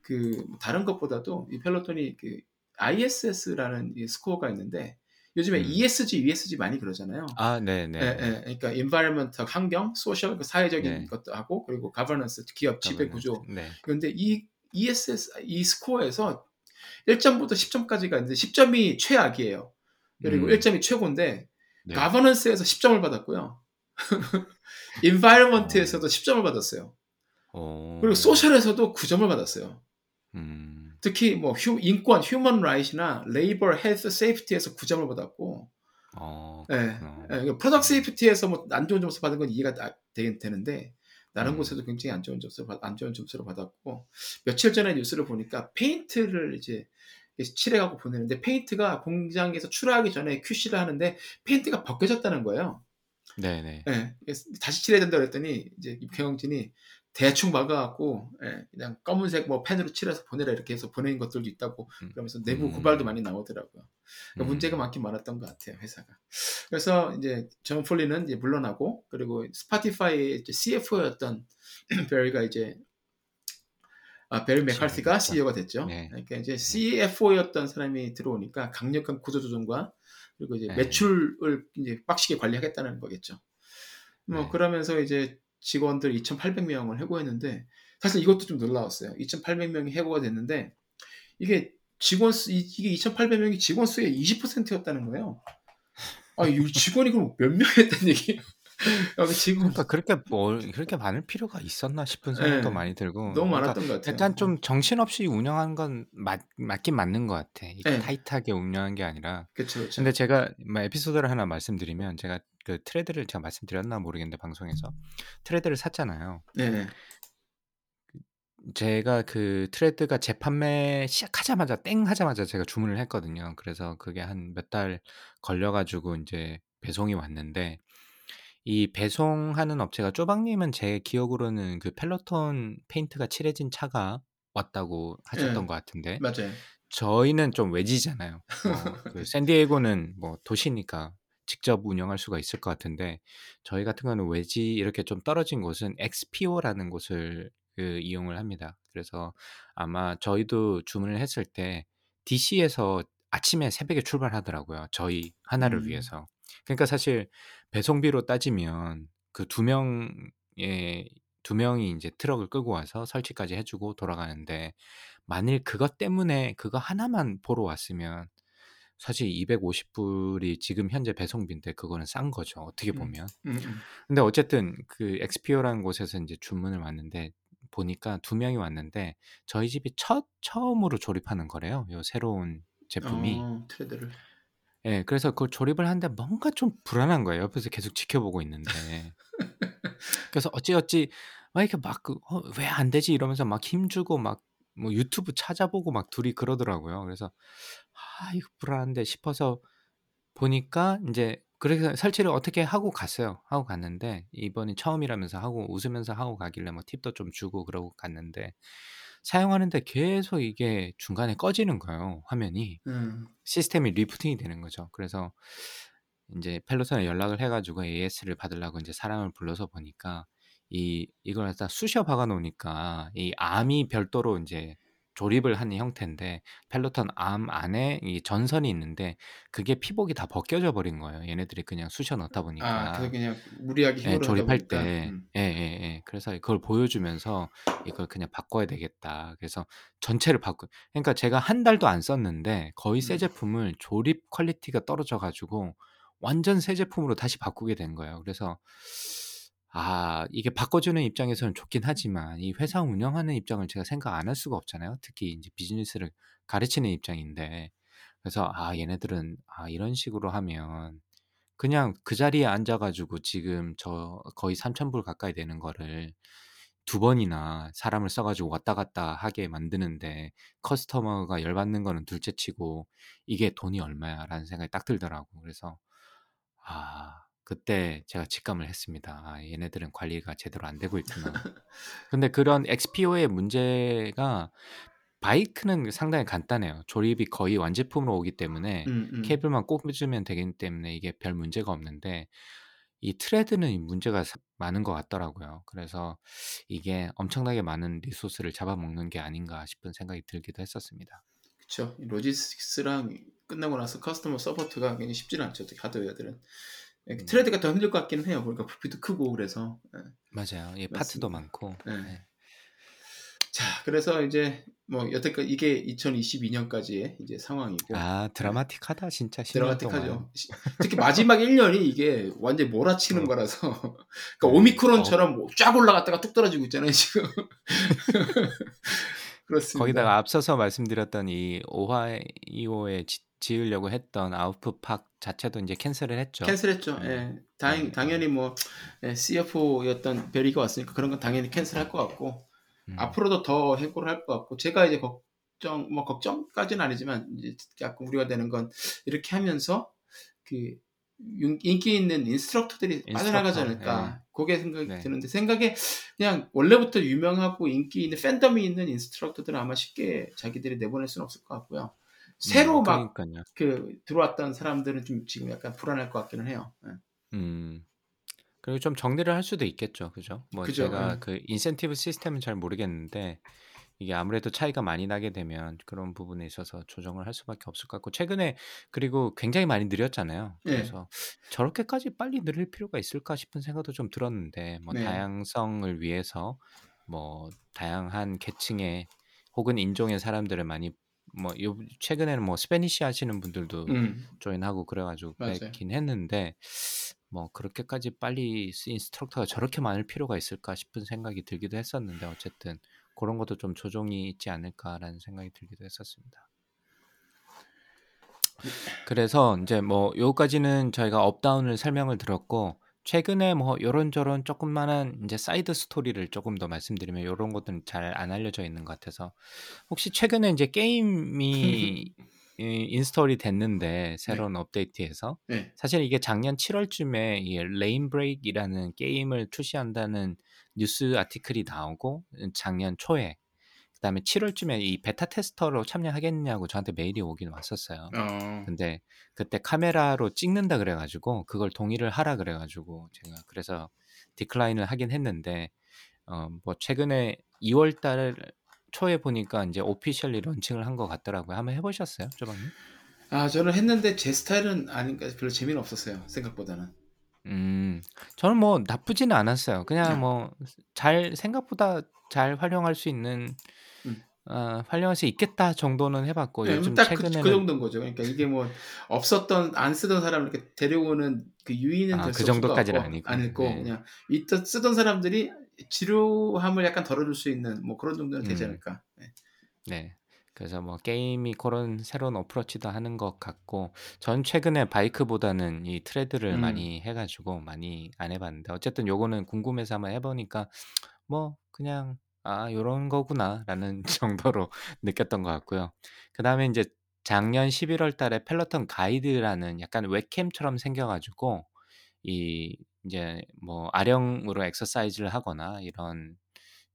그 다른 것보다도 이 펠로톤이 그 ISS라는 이 스코어가 있는데 요즘에 음. ESG, ESG 많이 그러잖아요. 아, 네, 네. 예, 예, 그러니까 environment 환경, social 그 사회적인 네. 것도 하고 그리고 governance 기업 지배 구조. 네. 그런데 이 ESS 이 스코어에서 1점부터 10점까지가 있는데 10점이 최악이에요. 그리고 음. 1점이 최고인데 네. governance에서 10점을 받았고요. [laughs] environment에서도 10점을 받았어요. 오. 그리고 social에서도 9점을 받았어요. 음. 특히 뭐 휴, 인권, human right이나 labor, health, safety에서 9점을 받았고 어. 예. 예, product safety에서 뭐 안 좋은 점수 받은 건 이해가 다- 되, 되는데 다른 음. 곳에도 굉장히 안 좋은 점수를 받, 안 좋은 점수를 받았고 며칠 전에 뉴스를 보니까 페인트를 이제 칠해갖고 보내는데 페인트가 공장에서 출하하기 전에 QC를 하는데 페인트가 벗겨졌다는 거예요. 네, 네. 예, 다시 칠해야 된다 그랬더니 이제 경영진이 대충 막아갖고 예, 그냥 검은색 뭐 펜으로 칠해서 보내라 이렇게 해서 보낸 것들도 있다고 음. 그러면서 내부 음. 고발도 많이 나오더라고요. 그러니까 음. 문제가 많긴 많았던 것 같아요 회사가. 그래서 이제 존 폴리는 이제 물러나고 그리고 Spotify의 CFO였던 베리가 [clears throat] 이제 아, 베리 그렇죠. CEO가 됐죠. 네. 그러니까 이제 CFO였던 사람이 들어오니까 강력한 구조조정과 그리고 이제 네. 매출을 이제 빡시게 관리하겠다는 거겠죠. 뭐 네. 그러면서 이제 직원들 2,800명을 해고했는데 사실 이것도 좀 놀라웠어요. 2,800명이 해고가 됐는데 이게 직원 수 이- 이게 2,800명이 직원 수의 20%였다는 거예요. 아, 이 직원이 그럼 몇명 했다는 얘기예요? [laughs] 직원 그러니까 그렇게 뭘 그렇게 많을 필요가 있었나 싶은 생각도 네. 많이 들고 너무 그러니까 많았던 것 같아요. 약간 좀 정신없이 운영한 건 맞, 맞긴 맞는 것 같아. 네. 타이트하게 운영한 게 아니라. 그렇죠. 근데 제가 뭐 에피소드를 하나 말씀드리면 제가 그 트레드를 제가 말씀드렸나 모르겠는데 방송에서 트레드를 샀잖아요. 네, 제가 그 Tread가 재판매 시작하자마자 땡 하자마자 제가 주문을 했거든요. 그래서 그게 한 몇 달 걸려가지고 이제 배송이 왔는데 이 배송하는 업체가 쪼박님은 제 기억으로는 그 펠로톤 페인트가 칠해진 차가 왔다고 하셨던 네. 것 같은데 맞아요. 저희는 좀 외지잖아요. 뭐 그 [laughs] 샌디에이고는 뭐 도시니까 직접 운영할 수가 있을 것 같은데 저희 같은 경우는 외지 이렇게 좀 떨어진 곳은 XPO라는 곳을 그 이용을 합니다. 그래서 아마 저희도 주문을 했을 때 DC에서 아침에 새벽에 출발하더라고요. 저희 하나를 음. 위해서. 그러니까 사실 배송비로 따지면 그 두 명의 두 명이 이제 트럭을 끌고 와서 설치까지 해주고 돌아가는데 만일 그것 때문에 그거 하나만 보러 왔으면 사실 250불이 지금 현재 배송비인데 그거는 싼 거죠. 어떻게 음. 보면. 음, 음. 근데 어쨌든 그 XPO라는 곳에서 이제 주문을 왔는데 보니까 두 명이 왔는데 저희 집이 첫 처음으로 조립하는 거래요. 요 새로운 제품이. 어, 트레드를. 예, 그래서 그걸 조립을 하는데 뭔가 좀 불안한 거예요. 옆에서 계속 지켜보고 있는데. 그래서 어찌어찌 막 이렇게 막 그, 어, 왜 안 되지? 이러면서 막 힘주고 막 뭐 유튜브 찾아보고 막 둘이 그러더라고요. 그래서 아, 이거 불안한데 싶어서 보니까 이제 그래서 설치를 어떻게 하고 갔어요. 하고 갔는데 이번이 처음이라면서 하고 웃으면서 하고 가길래 뭐 팁도 좀 주고 그러고 갔는데 사용하는데 계속 이게 중간에 꺼지는 거예요. 화면이. 음. 시스템이 리부팅이 되는 거죠. 그래서 이제 펠로톤에 연락을 해가지고 AS를 받으려고 이제 사람을 불러서 보니까 이 이걸 갖다 쑤셔 박아 놓으니까 이 암이 별도로 이제 조립을 하는 형태인데 펠로톤 arm 안에 이 전선이 있는데 그게 피복이 다 벗겨져 버린 거예요. 얘네들이 그냥 쑤셔 넣다 아, 보니까. 그래서 그냥 무리하게 예, 힘으로 하다 조립할 보니까. 때, 음. 예, 예, 예. 그래서 그걸 보여주면서 이걸 그냥 바꿔야 되겠다. 그래서 전체를 바꾸, 그러니까 제가 한 달도 안 썼는데 거의 새 음. 제품을 조립 quality가 떨어져 가지고 완전 새 제품으로 다시 바꾸게 된 거예요. 그래서 아, 이게 바꿔주는 입장에서는 좋긴 하지만 이 회사 운영하는 입장을 제가 생각 안 할 수가 없잖아요. 특히 이제 비즈니스를 가르치는 입장인데. 그래서 아 얘네들은 아 이런 식으로 하면 그냥 그 자리에 앉아 가지고 지금 저 거의 3,000불 가까이 되는 거를 두 번이나 사람을 써 가지고 왔다 갔다 하게 만드는데 커스터머가 열받는 거는 둘째 치고 '이게 돈이 얼마야.'라는 생각이 딱 들더라고. 그래서 아 그때 제가 직감을 했습니다. '아 얘네들은 관리가 제대로 안 되고 있구나.' [laughs] 근데 그런 XPO의 문제가 바이크는 상당히 간단해요. 조립이 거의 완제품으로 오기 때문에 음, 음. 케이블만 꽂으면 되기 때문에 이게 별 문제가 없는데 이 Tread는 이 문제가 사- 많은 것 같더라고요. 그래서 이게 엄청나게 많은 resource를 잡아먹는 게 아닌가 싶은 생각이 들기도 했었습니다. 그쵸. logistics랑 끝나고 나서 customer support가 굉장히 쉽지는 않죠. 하드웨어들은. 예, 음. Tread가 더 힘들 것 같기는 해요. 그러니까 부피도 크고 그래서. 예. 맞아요. 이 파트도. 많고. 네. 네. 자, 그래서 이제 뭐 여태까지 이게 2022년까지의 이제 상황이고 아 드라마틱하다 진짜 10년 동안. 드라마틱하죠. 시- 특히 마지막 1년이 이게 완전 몰아치는 어. 거라서 [laughs] 그러니까 네. 오미크론처럼 뭐 쫙 올라갔다가 뚝 떨어지고 있잖아요 지금. [laughs] 그렇습니다. 거기다가 앞서서 말씀드렸던 이 오하이오에 지, 지으려고 했던 아우프팍 자체도 이제 cancel을 했죠. cancel했죠. 네. 예. 다행, 네. 당연히 뭐 예, CFO였던 베리가 왔으니까 그런 건 당연히 cancel할 것 같고 음. 앞으로도 더 해고를 할 것 같고 제가 이제 걱정 뭐 걱정까지는 아니지만 이제 약간 우려가 되는 건 이렇게 하면서 그 윤- 인기 있는 instructor들이 빠져나가지 instructor, 않을까 그게 생각이 네. 드는데 생각에 그냥 원래부터 유명하고 인기 있는 팬덤이 있는 instructor들은 아마 쉽게 자기들이 내보낼 수는 없을 것 같고요 새로 음, 막 그러니까요. 그 들어왔던 사람들은 좀 지금 약간 불안할 것 같기는 해요 예. 음. 그리고 좀 정리를 할 수도 있겠죠. 그죠? 뭐 그죠, 제가 예. 그 인센티브 시스템은 잘 모르겠는데 이게 아무래도 차이가 많이 나게 되면 그런 부분에 있어서 조정을 할 수밖에 없을 것 같고 최근에 그리고 굉장히 많이 늘렸잖아요. 예. 그래서 저렇게까지 빨리 늘릴 필요가 있을까 싶은 생각도 좀 들었는데 뭐 네. 다양성을 위해서 뭐 다양한 계층의 혹은 인종의 사람들을 많이 뭐 요 최근에는 뭐 Spanish 하시는 분들도 음. join하고 그래가지고 맞아요. 뽑긴 했는데 뭐 그렇게까지 빨리 instructor가 저렇게 많을 필요가 있을까 싶은 생각이 들기도 했었는데 어쨌든 그런 것도 좀 조정이 있지 않을까라는 생각이 들기도 했었습니다. 그래서 이제 뭐 요까지는 저희가 up down을 설명을 들었고 최근에 뭐 요런저런 조그마한 이제 side story를 조금 더 말씀드리면 요런 것들은 잘 안 알려져 있는 것 같아서 혹시 최근에 이제 게임이 [laughs] 이 install이 됐는데 새로운 업데이트에서 네. 사실 이게 작년 7월쯤에 이 Lanebreak이라는 게임을 출시한다는 뉴스 article이 나오고 작년 초에 그다음에 7월쯤에 이 beta tester로 참여하겠냐고 저한테 메일이 오긴 왔었어요. 어. 근데 그때 카메라로 찍는다 그래가지고 그걸 동의를 하라 그래가지고 제가 그래서 decline을 하긴 했는데 어 뭐 최근에 2월달 초에 보니까 이제 오피셜리 런칭을 한 것 같더라고요. 한번 해보셨어요, 조방님? 아 저는 했는데 제 스타일은 아닌가 별로 재미는 없었어요 생각보다는. 음, 저는 뭐 나쁘지는 않았어요. 그냥 네. 뭐잘 생각보다 잘 활용할 수 있는 음. 어, 활용할 수 있겠다 정도는 해봤고 네, 요즘 딱 그, 최근에는 그 정도인 거죠. 그러니까 이게 뭐 없었던 안 쓰던 사람을 이렇게 데려오는 그 유인은 아, 될그 정도까지는 아니고. 아니고 네. 그냥 있던 쓰던 사람들이 지루함을 약간 덜어줄 수 있는 뭐 그런 정도는 되지 음. 않을까. 네. 네. 그래서 뭐 게임이 그런 새로운 approach도 하는 것 같고 전 최근에 바이크보다는 이 Tread를 음. 많이 해가지고 많이 안 해봤는데 어쨌든 요거는 궁금해서 한번 해보니까 뭐 그냥 아 요런 거구나라는 [laughs] 정도로 느꼈던 것 같고요. 그 다음에 이제 작년 11 월 달에 펠로톤 가이드라는 약간 웹캠처럼 생겨 가지고 이 이제 뭐 아령으로 엑서사이즈를 하거나 이런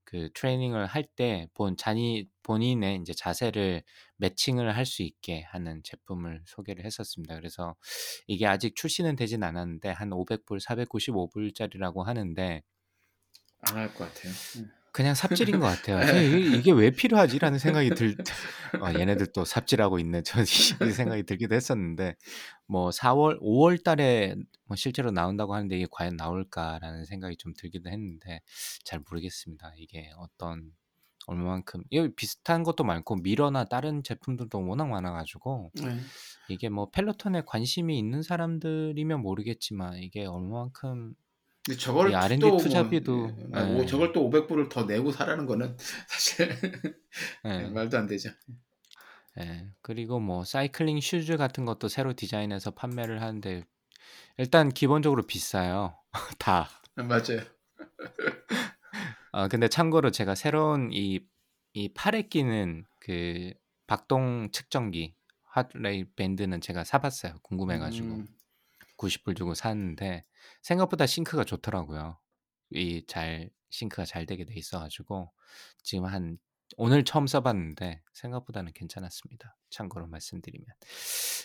그 트레이닝을 할 때 본 자니 본인의 이제 자세를 매칭을 할 수 있게 하는 제품을 소개를 했었습니다. 그래서 이게 아직 출시는 되진 않았는데 한 500 불, 495 불짜리라고 하는데 안 할 것 같아요. 음. 그냥 삽질인 것 같아요. 네. 이게, 이게 왜 필요하지라는 생각이 들, 어, [laughs] 얘네들 또 삽질하고 있네. 저 이 생각이 들기도 했었는데, 뭐 4월, 5월 달에 뭐 실제로 나온다고 하는데 이게 과연 나올까라는 생각이 좀 들기도 했는데, 잘 모르겠습니다. 이게 어떤, 얼마만큼, 이거 비슷한 것도 많고, 미러나 다른 제품들도 워낙 많아가지고, 네. 이게 뭐 펠로톤에 관심이 있는 사람들이면 모르겠지만, 이게 얼마만큼 근데 저걸 이 R&D 또 투자비도, 아, 뭐 예. 저걸 또 500불을 더 내고 사라는 거는 [laughs] 사실 예. 말도 안 되죠. 예. 그리고 뭐 cycling shoes 같은 것도 새로 디자인해서 판매를 하는데 일단 기본적으로 비싸요. [laughs] 다. 맞아요. 아 [laughs] 근데 참고로 제가 새로운 이 이 팔에 끼는 그 박동 측정기 핫레이 밴드는 제가 사 봤어요 궁금해 가지고. 음. 90불 주고 샀는데 생각보다 sync가 좋더라고요. 이 잘 sync가 잘 되게 돼 있어 가지고 지금 한 오늘 처음 써 봤는데 생각보다는 괜찮았습니다. 참고로 말씀드리면.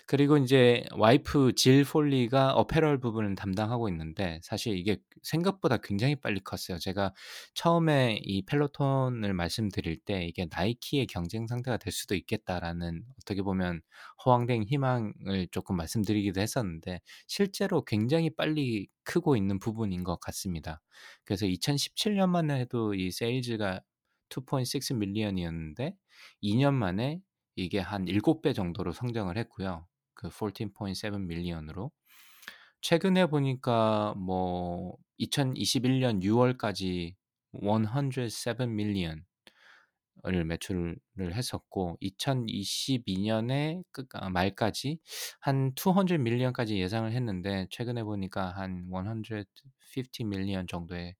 그리고 인제 와이프 질 폴리가 어패럴 부분을 담당하고 있는데 사실 이게 생각보다 굉장히 빨리 컸어요. 제가 처음에 이 펠로톤을 말씀드릴 때 이게 '나이키의 경쟁 상대가 될 수도 있겠다.'라는 어떻게 보면 허황된 희망을 쪼끔 말씀드리기도 했었는데 실제로 굉장히 빨리 크고 있는 부분인 것 같습니다. 그래서 2017년만 해도 이 세일즈가 2.6 밀리언이었는데 2년 만에 이게 한 7배 정도로 성장을 했고요. 그 14.7 밀리언으로. 최근에 보니까 뭐 2021년 6월까지 107 밀리언을 매출을 했었고 2022년에 끝아 말까지 한200 밀리언까지 예상을 했는데 최근에 보니까 한150 밀리언 정도의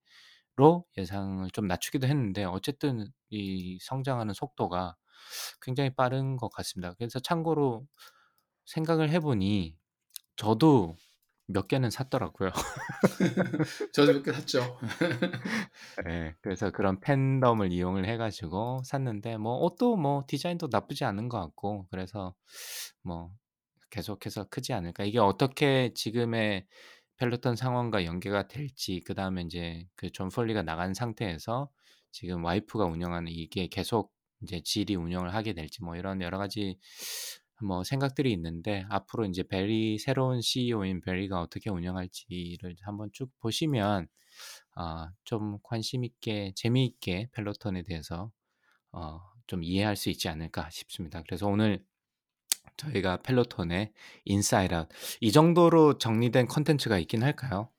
로 예상을 좀 낮추기도 했는데 어쨌든 이 성장하는 속도가 굉장히 빠른 것 같습니다. 그래서 참고로 생각을 해 보니 저도 몇 개는 샀더라고요. [laughs] 저도 몇 개 샀죠. 예. [laughs] 그래서 그런 팬덤을 이용을 해 가지고 샀는데 뭐 옷도 뭐 디자인도 나쁘지 않은 것 같고 그래서 뭐 계속해서 크지 않을까. 이게 어떻게 지금의 펠로톤 상황과 연계가 될지 그 다음에 인제 그 존 폴리가 나간 상태에서 지금 와이프가 운영하는 이게 계속 인제 질이 운영을 하게 될지 뭐 이런 여러 가지 뭐 생각들이 있는데 앞으로 인제 베리 새로운 CEO인 베리가 어떻게 운영할지를 한번 쭉 보시면 아 좀 관심 있게 재미있게 펠로톤에 대해서 어 좀 이해할 수 있지 않을까 싶습니다. 그래서 오늘 저희가 펠로톤의 inside out 이 정도로 정리된 콘텐츠가 있긴 할까요?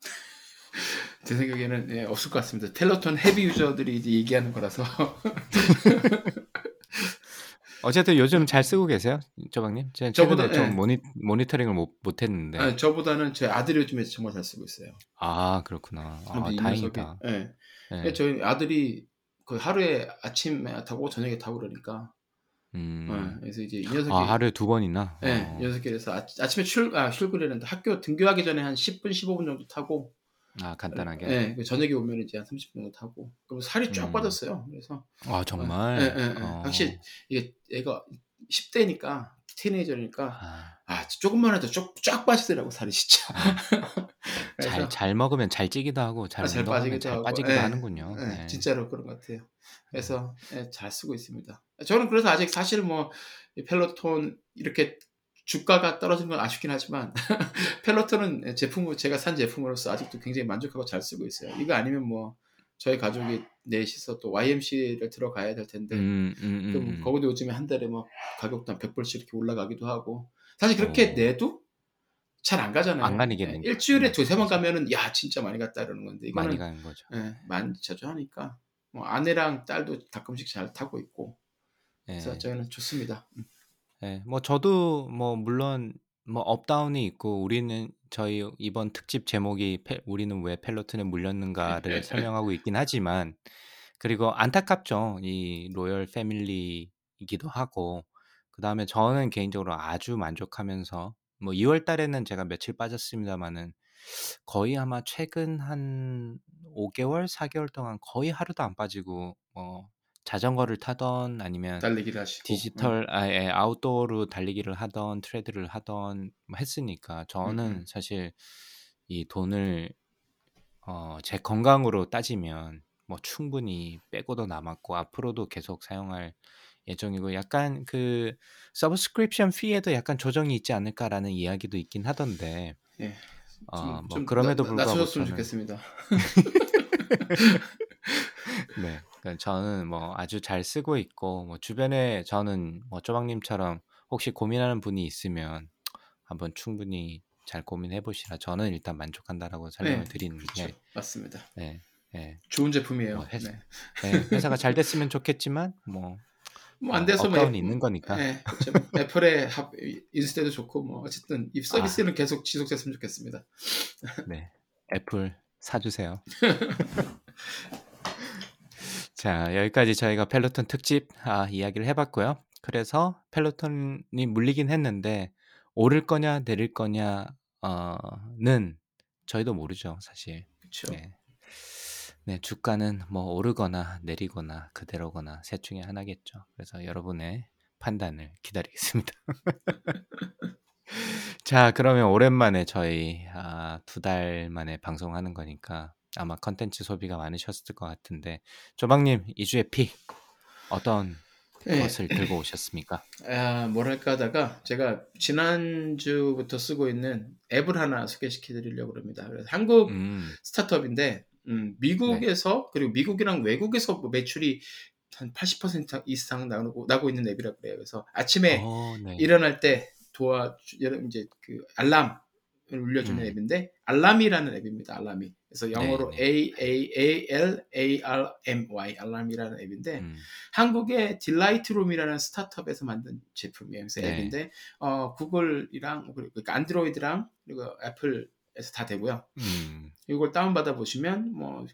제 생각에는 예 없을 것 같습니다. 펠로톤 heavy user들이 이제 얘기하는 거라서. [laughs] 어쨌든 요즘 잘 쓰고 계세요? 제가 저보다 좀 예. 모니 모니터링을 못 못 했는데. 아 저보다는 제 아들이 요즘에 정말 잘 쓰고 있어요. 아 그렇구나. 아 다행이다. 예. 예. 저희 아들이 그 하루에 아침에 타고 저녁에 타고 그러니까 음. 예 그래서 이제 이 녀석이 아 하루에 두 번이나? 예. 어. 이 녀석이 그래서 아 아침에 출 아 출근했는데 학교 등교하기 전에 한 10분 15분 정도 타고 아 간단하게? 예. 그 저녁에 오면 이제 한 30분 정도 타고 그럼 살이 쫙 음. 빠졌어요. 그래서 아 정말? 예예예. 어. 확실히 이게 애가 10 대니까 티네이저니까 아. 아 조금만 해도 쭉쫙 빠지더라고 살이 진짜. [laughs] 그래서 잘잘 먹으면 잘 찌기도 하고 잘 아 잘 빠지기도 잘 하고 빠지기도 예. 하는군요. 예. 네. 진짜로 그런 것 같아요. 그래서 예 잘 쓰고 있습니다. 저는 그래서 아직 사실 뭐 이 펠로톤 이렇게 주가가 떨어진 건 아쉽긴 하지만 [laughs] 펠로톤은 제품을 제가 산 제품으로서 아직도 굉장히 만족하고 잘 쓰고 있어요. 이거 아니면 뭐 저희 가족이 넷이서 또 YMCA를 들어가야 될 텐데 음음또음 음. 거기도 요즘에 한 달에 뭐 가격도 한 100불씩 이렇게 올라가기도 하고 사실 그렇게 어. 내도 잘 안 가잖아요. 안게 예. 된 일주일에 음 두세 번. 가면은 야 진짜 많이 갔다 이러는 건데 많이 이거는 가는 거죠. 예, 많이 자주 하니까 뭐 아내랑 딸도 가끔씩 잘 타고 있고 그래서 예. 저희는 좋습니다. 음. 예. 뭐 저도 뭐 물론 뭐 up down이 있고 우리는 저희 이번 특집 제목이 페 우리는 왜 펠로톤에 물렸는가를 [laughs] 설명하고 있긴 하지만 그리고 안타깝죠. 이 loyal family이기도 하고 그다음에 저는 개인적으로 아주 만족하면서 뭐 2월 달에는 제가 며칠 빠졌습니다마는 거의 아마 최근 한 5 개월, 4 개월 동안 거의 하루도 안 빠지고 뭐 자전거를 타든 아니면 달리기를 하시고 음. 디지털 아 예 outdoor로 달리기를 하든 Tread를 하든 뭐 했으니까 저는. 사실 이 돈을 어 제 건강으로 따지면 뭐 충분히 빼고도 남았고 앞으로도 계속 사용할 예정이고 약간 그 "subscription fee에도 약간 조정이 있지 않을까?"라는 이야기도 있긴 하던데 예. 어 좀 뭐 좀 그럼에도 낮 불구하고 낮춰줬으면 저는 좋겠습니다. [laughs] 네. 그러니까 저는 뭐 아주 잘 쓰고 있고 뭐 주변에 저는 뭐 쪼박님처럼 혹시 고민하는 분이 있으면 한번 충분히 잘 고민해 보시라 저는 일단 만족한다라고 설명을 네. 드리는 그렇죠. 게 맞습니다. 네. 예. 좋은 제품이에요. 뭐 회사 네. 예 회사가 잘 됐으면 좋겠지만 뭐 뭐 안 어, 돼서 뭐 up down이 애- 있는 거니까. 예, 그렇죠. 뭐 애플에 합, 인수돼도 좋고 뭐 어쨌든 이 아. 서비스는 계속 지속됐으면 좋겠습니다. [laughs] 네. 애플 사주세요. [laughs] 자, 여기까지 저희가 펠로톤 특집 아, 이야기를 해봤고요. 그래서 펠로톤이 물리긴 했는데 오를 거냐 내릴 거냐는 저희도 모르죠, 사실. 그렇죠. 네. 네, 주가는 뭐 오르거나 내리거나 그대로거나 셋 중에 하나겠죠. 그래서 여러분의 판단을 기다리겠습니다. [laughs] 자, 그러면 오랜만에 저희 아, 두달 만에 방송하는 거니까 아마 컨텐츠 소비가 많으셨을 것 같은데 조방님 2주의 픽 어떤 예. 것을 들고 오셨습니까? 아, 뭐랄까 하다가 제가 지난주부터 쓰고 있는 앱을 하나 소개시켜 드리려고 합니다. 그래서 한국 음, 스타트업인데 음, 미국에서 그리고 미국이랑 외국에서 뭐 매출이 한 80% 이상 나오고 나고 있는 앱이라고 그래요. 그래서 아침에 어, 네. 일어날 때 도와 여러분 이제 그 알람을 울려주는 음. 앱인데 Alarmy라는 앱입니다. Alarmy 그래서 영어로 네, A A A L A R M Y Alarmy라는 앱인데 음, 한국의 딜라이트룸이라는 스타트업에서 만든 제품이에요. 그래서 네. 앱인데 어, 구글이랑 그리고 그러니까 안드로이드랑 그리고 애플 에서 다 되고요. 음, 이걸 다운 받아 보시면 뭐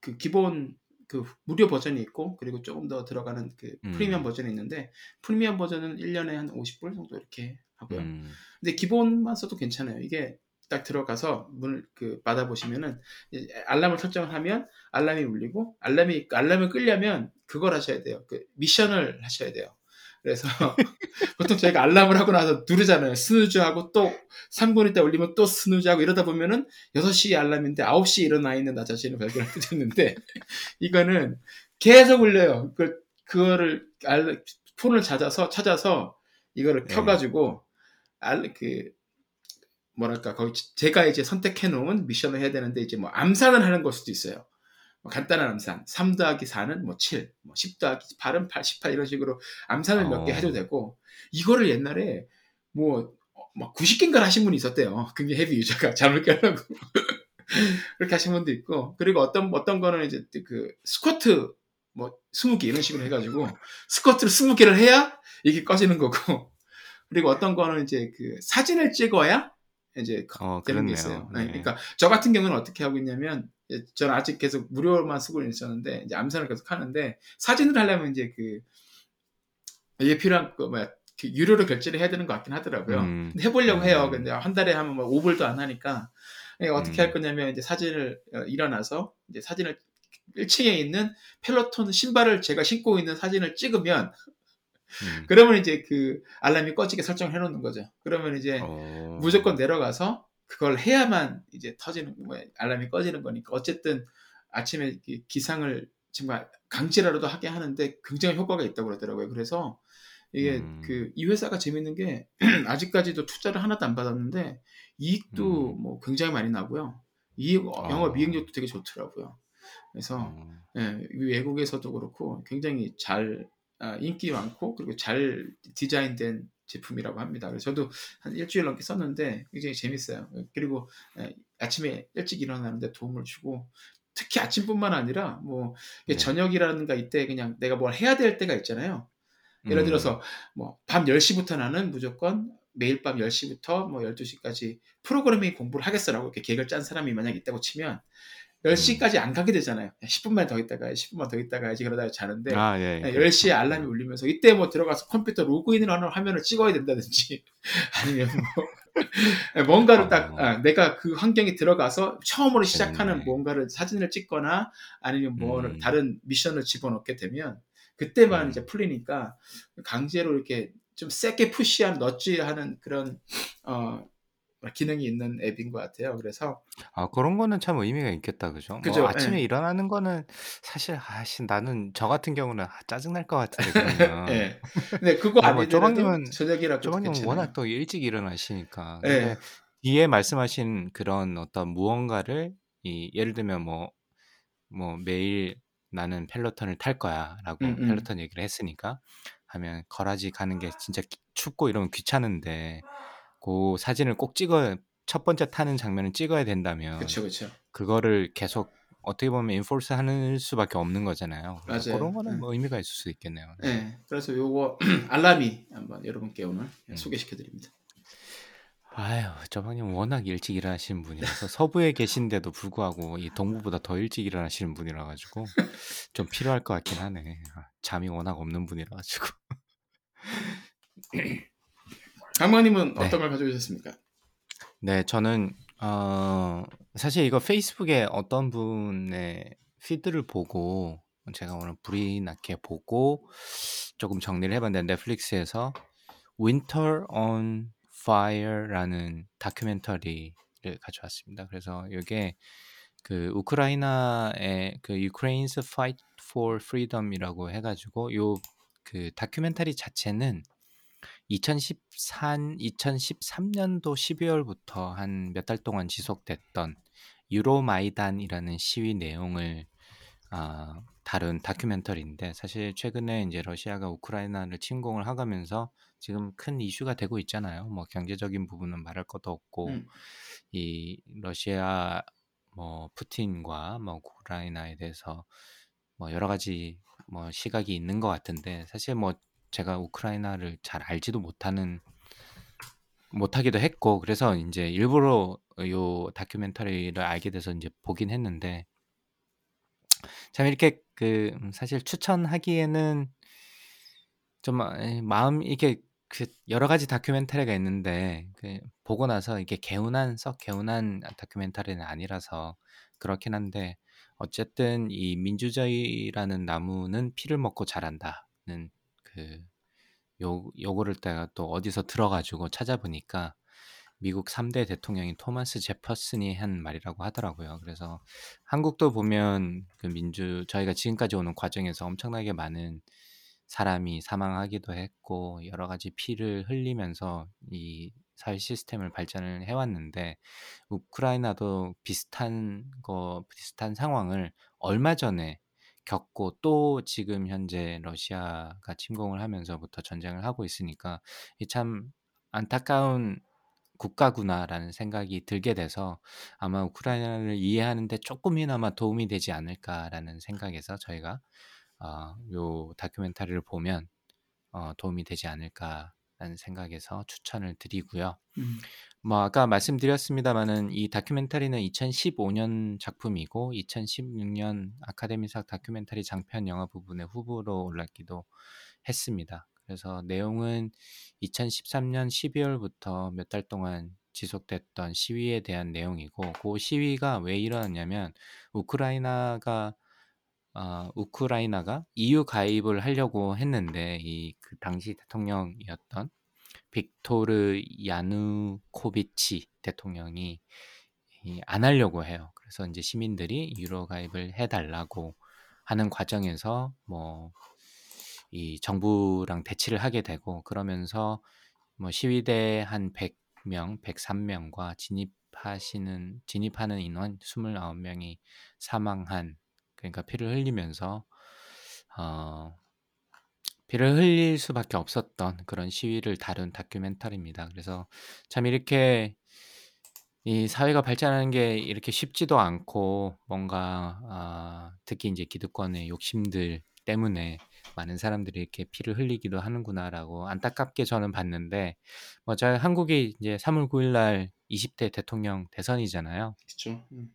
그 기본 그 무료 버전이 있고 그리고 조금 더 들어가는 그 음. 프리미엄 버전이 있는데 프리미엄 버전은 1년에 한 50불 정도 이렇게 하고요. 음, 근데 기본만 써도 괜찮아요. 이게 딱 들어가서 문을 그 받아 보시면은 알람을 설정을 하면 알람이 울리고 알람이 알람을 끄려면 그걸 하셔야 돼요. 그 미션을 하셔야 돼요. 그래서 [laughs] 보통 저희가 알람을 하고 나서 누르잖아요. 스누즈하고 또 3분 있다 울리면 또 스누즈하고 이러다 보면은 6시 알람인데 9시에 일어나 있는 나 자신을 발견하게 됐는데 [laughs] 이거는 계속 울려요. 그, 그거를 알, 폰을 찾아서 찾아서 이거를 네. 켜가지고 알, 그 뭐랄까 거기 제가 이제 선택해 놓은 미션을 해야 되는데 이제 뭐 암산을 하는 걸 수도 있어요. 뭐 간단한 암산. 3 더하기 4는 뭐 7, 뭐10 더하기 8은 8, 18 이런 식으로 암산을 몇개 어. 해도 되고 이거를 옛날에 뭐, 어, 막 90개인가 하신 분이 있었대요. 굉장히 헤비 유저가 [laughs] 잠을 깨려고. 그렇게 하신 분도 있고 그리고 어떤 어떤 거는 이제 그 스쿼트 뭐 20개 이런 식으로 해가지고 스쿼트를 20개를 해야 이게 꺼지는 거고 그리고 어떤 거는 이제 그 사진을 찍어야 이제 어, 되는 게. 있어요. 네. 네, 그러니까 저 같은 경우는 어떻게 하고 있냐면 예, 저는 아직 계속 무료만 쓰고 있었는데 이제 암산을 계속 하는데 사진을 하려면 이제 그 이게 필요한 거 뭐야 그 유료로 결제를 해야 되는 것 같긴 하더라고요. 음. 해보려고 음. 해요. 근데 한 달에 하면 뭐 5불도 안 하니까 예, 어떻게 음. 할 거냐면 이제 사진을 어, 일어나서 이제 사진을 1층에 있는 펠로톤 신발을 제가 신고 있는 사진을 찍으면 음. 그러면 이제 그 알람이 꺼지게 설정을 해놓는 거죠. 그러면 이제 어. 무조건 내려가서 그걸 해야만 이제 터지는 뭐 알람이 꺼지는 거니까 어쨌든 아침에 이 기상을 정말 강제라도 하게 하는데 굉장히 효과가 있다고 그러더라고요. 그래서 이게 음. 그이 회사가 재밌는 게 [clears throat] 아직까지도 투자를 하나도 안 받았는데 이익도 음. 뭐 굉장히 많이 나고요. 이익 영업 어. 이익률도 되게 좋더라고요. 그래서 어. 예, 외국에서도 그렇고 굉장히 잘 아, 인기 많고 그리고 잘 디자인된 제품이라고 합니다. 그래서 저도 한 일주일 넘게 썼는데 굉장히 재밌어요. 그리고 예, 아침에 일찍 일어나는데 도움을 주고 특히 아침뿐만 아니라 뭐 네. 저녁이라든가 이때 그냥 내가 뭘 해야 될 때가 있잖아요. 예를 음. 들어서 뭐 밤 10시부터 나는 무조건 매일 밤 10시부터 뭐 12시까지 프로그래밍 공부를 하겠어라고 이렇게 계획을 짠 사람이 만약 있다고 치면 10시까지 안 가게 되잖아요. 10분만 더 있다가 가야지, 10분만 더 있다가 가야지 그러다가 자는데 아, 예. 네, 그렇죠. 10시에 알람이 울리면서 이때 뭐 들어가서 컴퓨터 로그인을 하는 화면을 찍어야 된다든지 [laughs] 아니면 뭐 뭔가를 딱 어. 아, 내가 그 환경에 들어가서 처음으로 시작하는 재밌네. 뭔가를 사진을 찍거나 아니면 뭐 음. 다른 미션을 집어넣게 되면 그때만 음. 이제 풀리니까 강제로 이렇게 좀 세게 푸시한 너찌하는 그런 어 기능이 있는 앱인 것 같아요. 그래서 아, 그런 거는 참 의미가 있겠다, 그죠? 뭐 그죠, 아침에 예. 일어나는 거는 사실 아씨 나는 저 같은 경우는 아, 짜증 날 것 같은데 그러면 [laughs] 예. 근데 그거 아, 뭐 아니더라도 쪼박님은- 저녁이라도 괜찮아요. 워낙 또 일찍 일어나시니까. 예. 근데 뒤에 말씀하신 그런 어떤 무언가를 이 예를 들면 뭐 뭐 매일 나는 펠로톤을 탈 거야라고 음, 음. 펠로톤 얘기를 했으니까 하면 garage 가는 게 진짜 기- 춥고 이러면 귀찮은데 그 사진을 꼭 찍어 첫 번째 타는 장면을 찍어야 된다면 그렇죠, 그렇죠. 그거를 계속 어떻게 보면 enforce 하는 수밖에 없는 거잖아요. 맞아요. 그런 거는 네. 뭐 의미가 있을 수 있겠네요. 네, 그래서 요거 [clears throat] Alarmy 한번 여러분께 오늘 음. 소개시켜 드립니다. 아유, 저방님 워낙 일찍 일어나시는 분이라서 서부에 계신데도 불구하고 이 동부보다 더 일찍 일어나시는 분이라 가지고 좀 필요할 것 같긴 하네. 아, 잠이 워낙 없는 분이라 가지고. [clears throat] 강만님은 네. 어떤 걸 가지고 오셨습니까? 네, 저는 어 사실 이거 페이스북에 어떤 분의 피드를 보고 제가 오늘 불이 나게 보고 조금 정리를 해봤는데 넷플릭스에서 Winter on Fire라는 다큐멘터리를 가져왔습니다. 그래서 이게 그 우크라이나의 그 Ukraine's Fight for Freedom이라고 해가지고 요 그 다큐멘터리 자체는 2014, 2013년도 12월부터 한 몇 달 동안 지속됐던 유로마이단이라는 시위 내용을 아, 다룬 다큐멘터리인데 사실 최근에 이제 러시아가 우크라이나를 침공을 하가면서 지금 큰 이슈가 되고 있잖아요. 뭐 경제적인 부분은 말할 것도 없고 음. 이 러시아 뭐 푸틴과 뭐 우크라이나에 대해서 뭐 여러 가지 뭐 시각이 있는 것 같은데 사실 뭐 제가 우크라이나를 잘 알지도 못하는 못하기도 했고 그래서 이제 일부러 요 다큐멘터리를 알게 돼서 이제 보긴 했는데 참 이렇게 그 음, 사실 추천하기에는 좀 아, 에, 마음 이게 그 여러 가지 다큐멘터리가 있는데 그 보고 나서 이게 개운한 썩 개운한 다큐멘터리는 아니라서 그렇긴 한데 어쨌든 이 민주주의라는 나무는 피를 먹고 자란다는 그 요, 요거를 내가 또 어디서 들어가지고 찾아보니까 미국 3대 대통령인 토마스 제퍼슨이 한 말이라고 하더라고요. 그래서 한국도 보면 그 민주 저희가 지금까지 오는 과정에서 엄청나게 많은 사람이 사망하기도 했고 여러 가지 피를 흘리면서 이 사회 시스템을 발전을 해왔는데 우크라이나도 비슷한 거 비슷한 상황을 얼마 전에 겪고 또 지금 현재 러시아가 침공을 하면서부터 전쟁을 하고 있으니까 이참 안타까운 국가구나라는 생각이 들게 돼서 아마 우크라이나를 이해하는데 조금이나마 도움이 되지 않을까라는 생각에서 저희가 어, 요 다큐멘터리를 보면 어, 도움이 되지 않을까라는 생각에서 추천을 드리고요. 음. 뭐 아까 말씀드렸습니다마는 이 다큐멘터리는 2015년 작품이고 2016년 아카데미상 다큐멘터리 장편 영화 부분의 후보로 올랐기도 했습니다. 그래서 내용은 2013년 12월부터 몇 달 동안 지속됐던 시위에 대한 내용이고 그 시위가 왜 일어났냐면 우크라이나가 어, 우크라이나가 EU 가입을 하려고 했는데 이 그 당시 대통령이었던 빅토르 야누코비치 대통령이 이안 하려고 해요. 그래서 이제 시민들이 유로 가입을 해달라고 하는 과정에서 뭐 이 정부랑 대치를 하게 되고 그러면서 뭐 시위대 한 100명, 103명과 진입하시는 진입하는 인원 29명이 사망한 그러니까 피를 흘리면서 어 피를 흘릴 수밖에 없었던 그런 시위를 다룬 다큐멘터리입니다. 그래서 참 이렇게 이 사회가 발전하는 게 이렇게 쉽지도 않고 뭔가 아, 특히 이제 기득권의 욕심들 때문에 많은 사람들이 이렇게 피를 흘리기도 하는구나라고 안타깝게 저는 봤는데 뭐 저희 한국이 이제 3월 9일 날 20대 대통령 대선이잖아요. 그렇죠. 음.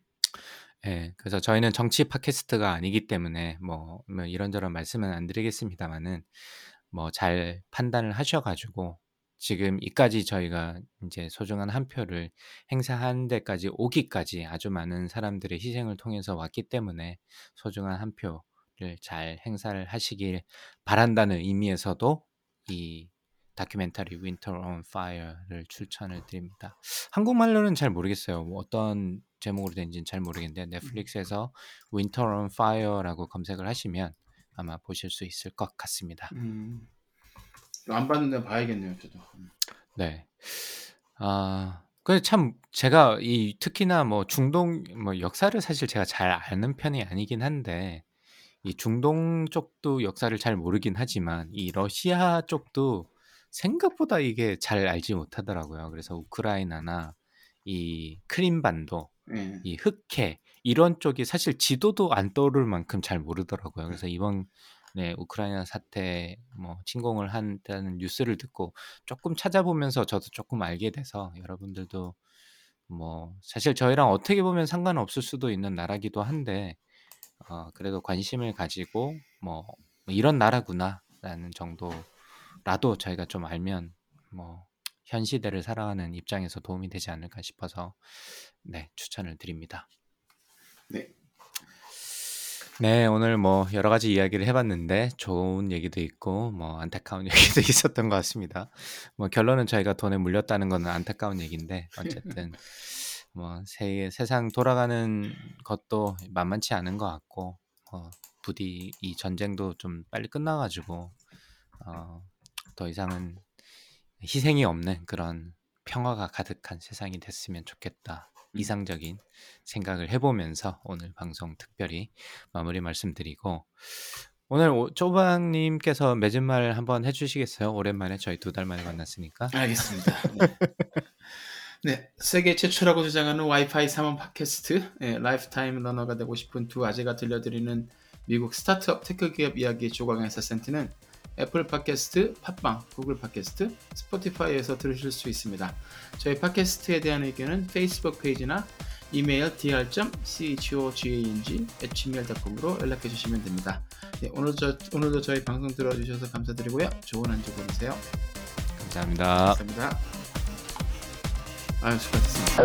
예. 그래서 저희는 정치 팟캐스트가 아니기 때문에 뭐, 뭐 이런저런 말씀은 안 드리겠습니다만은 뭐 잘 판단을 하셔 가지고 지금 이까지 저희가 이제 소중한 한 표를 행사하는 데까지 오기까지 아주 많은 사람들의 희생을 통해서 왔기 때문에 소중한 한 표를 잘 행사를 하시길 바란다는 의미에서도 이 다큐멘터리 Winter on Fire를 추천을 드립니다. 한국말로는 잘 모르겠어요. 뭐 어떤 제목으로 된지는 잘 모르겠는데 넷플릭스에서 Winter on Fire라고 검색을 하시면 아마 보실 수 있을 것 같습니다. 음. 안 봤는데 봐야겠네요, 저도. 음. 네. 아, 그참 제가 이 특히나 뭐 중동 뭐 역사를 사실 제가 잘 아는 편이 아니긴 한데 이 중동 쪽도 역사를 잘 모르긴 하지만 이 러시아 쪽도 생각보다 이게 잘 알지 못하더라고요. 그래서 우크라이나나 이 크림반도 예. 이 흑해 이런 쪽이 사실 지도도 안 떠오를 만큼 잘 모르더라고요. 그래서 이번 네, 우크라이나 사태 뭐 침공을 한다는 뉴스를 듣고 조금 찾아보면서 저도 조금 알게 돼서 여러분들도 뭐 사실 저희랑 어떻게 보면 상관없을 수도 있는 나라기도 한데 어, 그래도 관심을 가지고 뭐 이런 나라구나라는 정도 라도 저희가 좀 알면 뭐 현 시대를 살아가는 입장에서 도움이 되지 않을까 싶어서 네 추천을 드립니다. 네. 네, 오늘 뭐 여러 가지 이야기를 해봤는데 좋은 얘기도 있고 뭐 안타까운 [laughs] 얘기도 있었던 것 같습니다. 뭐 결론은 저희가 돈에 물렸다는 거는 안타까운 얘기인데 어쨌든 뭐 세, 세상 돌아가는 것도 만만치 않은 것 같고 어, 부디 이 전쟁도 좀 빨리 끝나가지고 어, 더 이상은 희생이 없는 그런 평화가 가득한 세상이 됐으면 좋겠다. 이상적인 생각을 해보면서 오늘 방송 특별히 마무리 말씀드리고 오늘 오- 쪼방님께서 맺은 말 한번 해주시겠어요? 오랜만에 저희 두 달 만에 만났으니까. 알겠습니다. 네. [laughs] 네, 세계 최초라고 주장하는 와이파이 3원 팟캐스트, 네, lifetime learner가 되고 싶은 두 아재가 들려드리는 미국 스타트업 tech 기업 이야기 조광에서 센트는 애플 팟캐스트, 팟빵, 구글 팟캐스트, 스포티파이에서 들으실 수 있습니다. 저희 팟캐스트에 대한 의견은 페이스북 페이지나 이메일 dr.chogang@gmail.com으로 연락해 주시면 됩니다. 네, 오늘 저, 오늘도 저희 방송 들어주셔서 감사드리고요. 좋은 한 주 보내세요. 감사합니다. 감사합니다. 아유, 수고하셨습니다.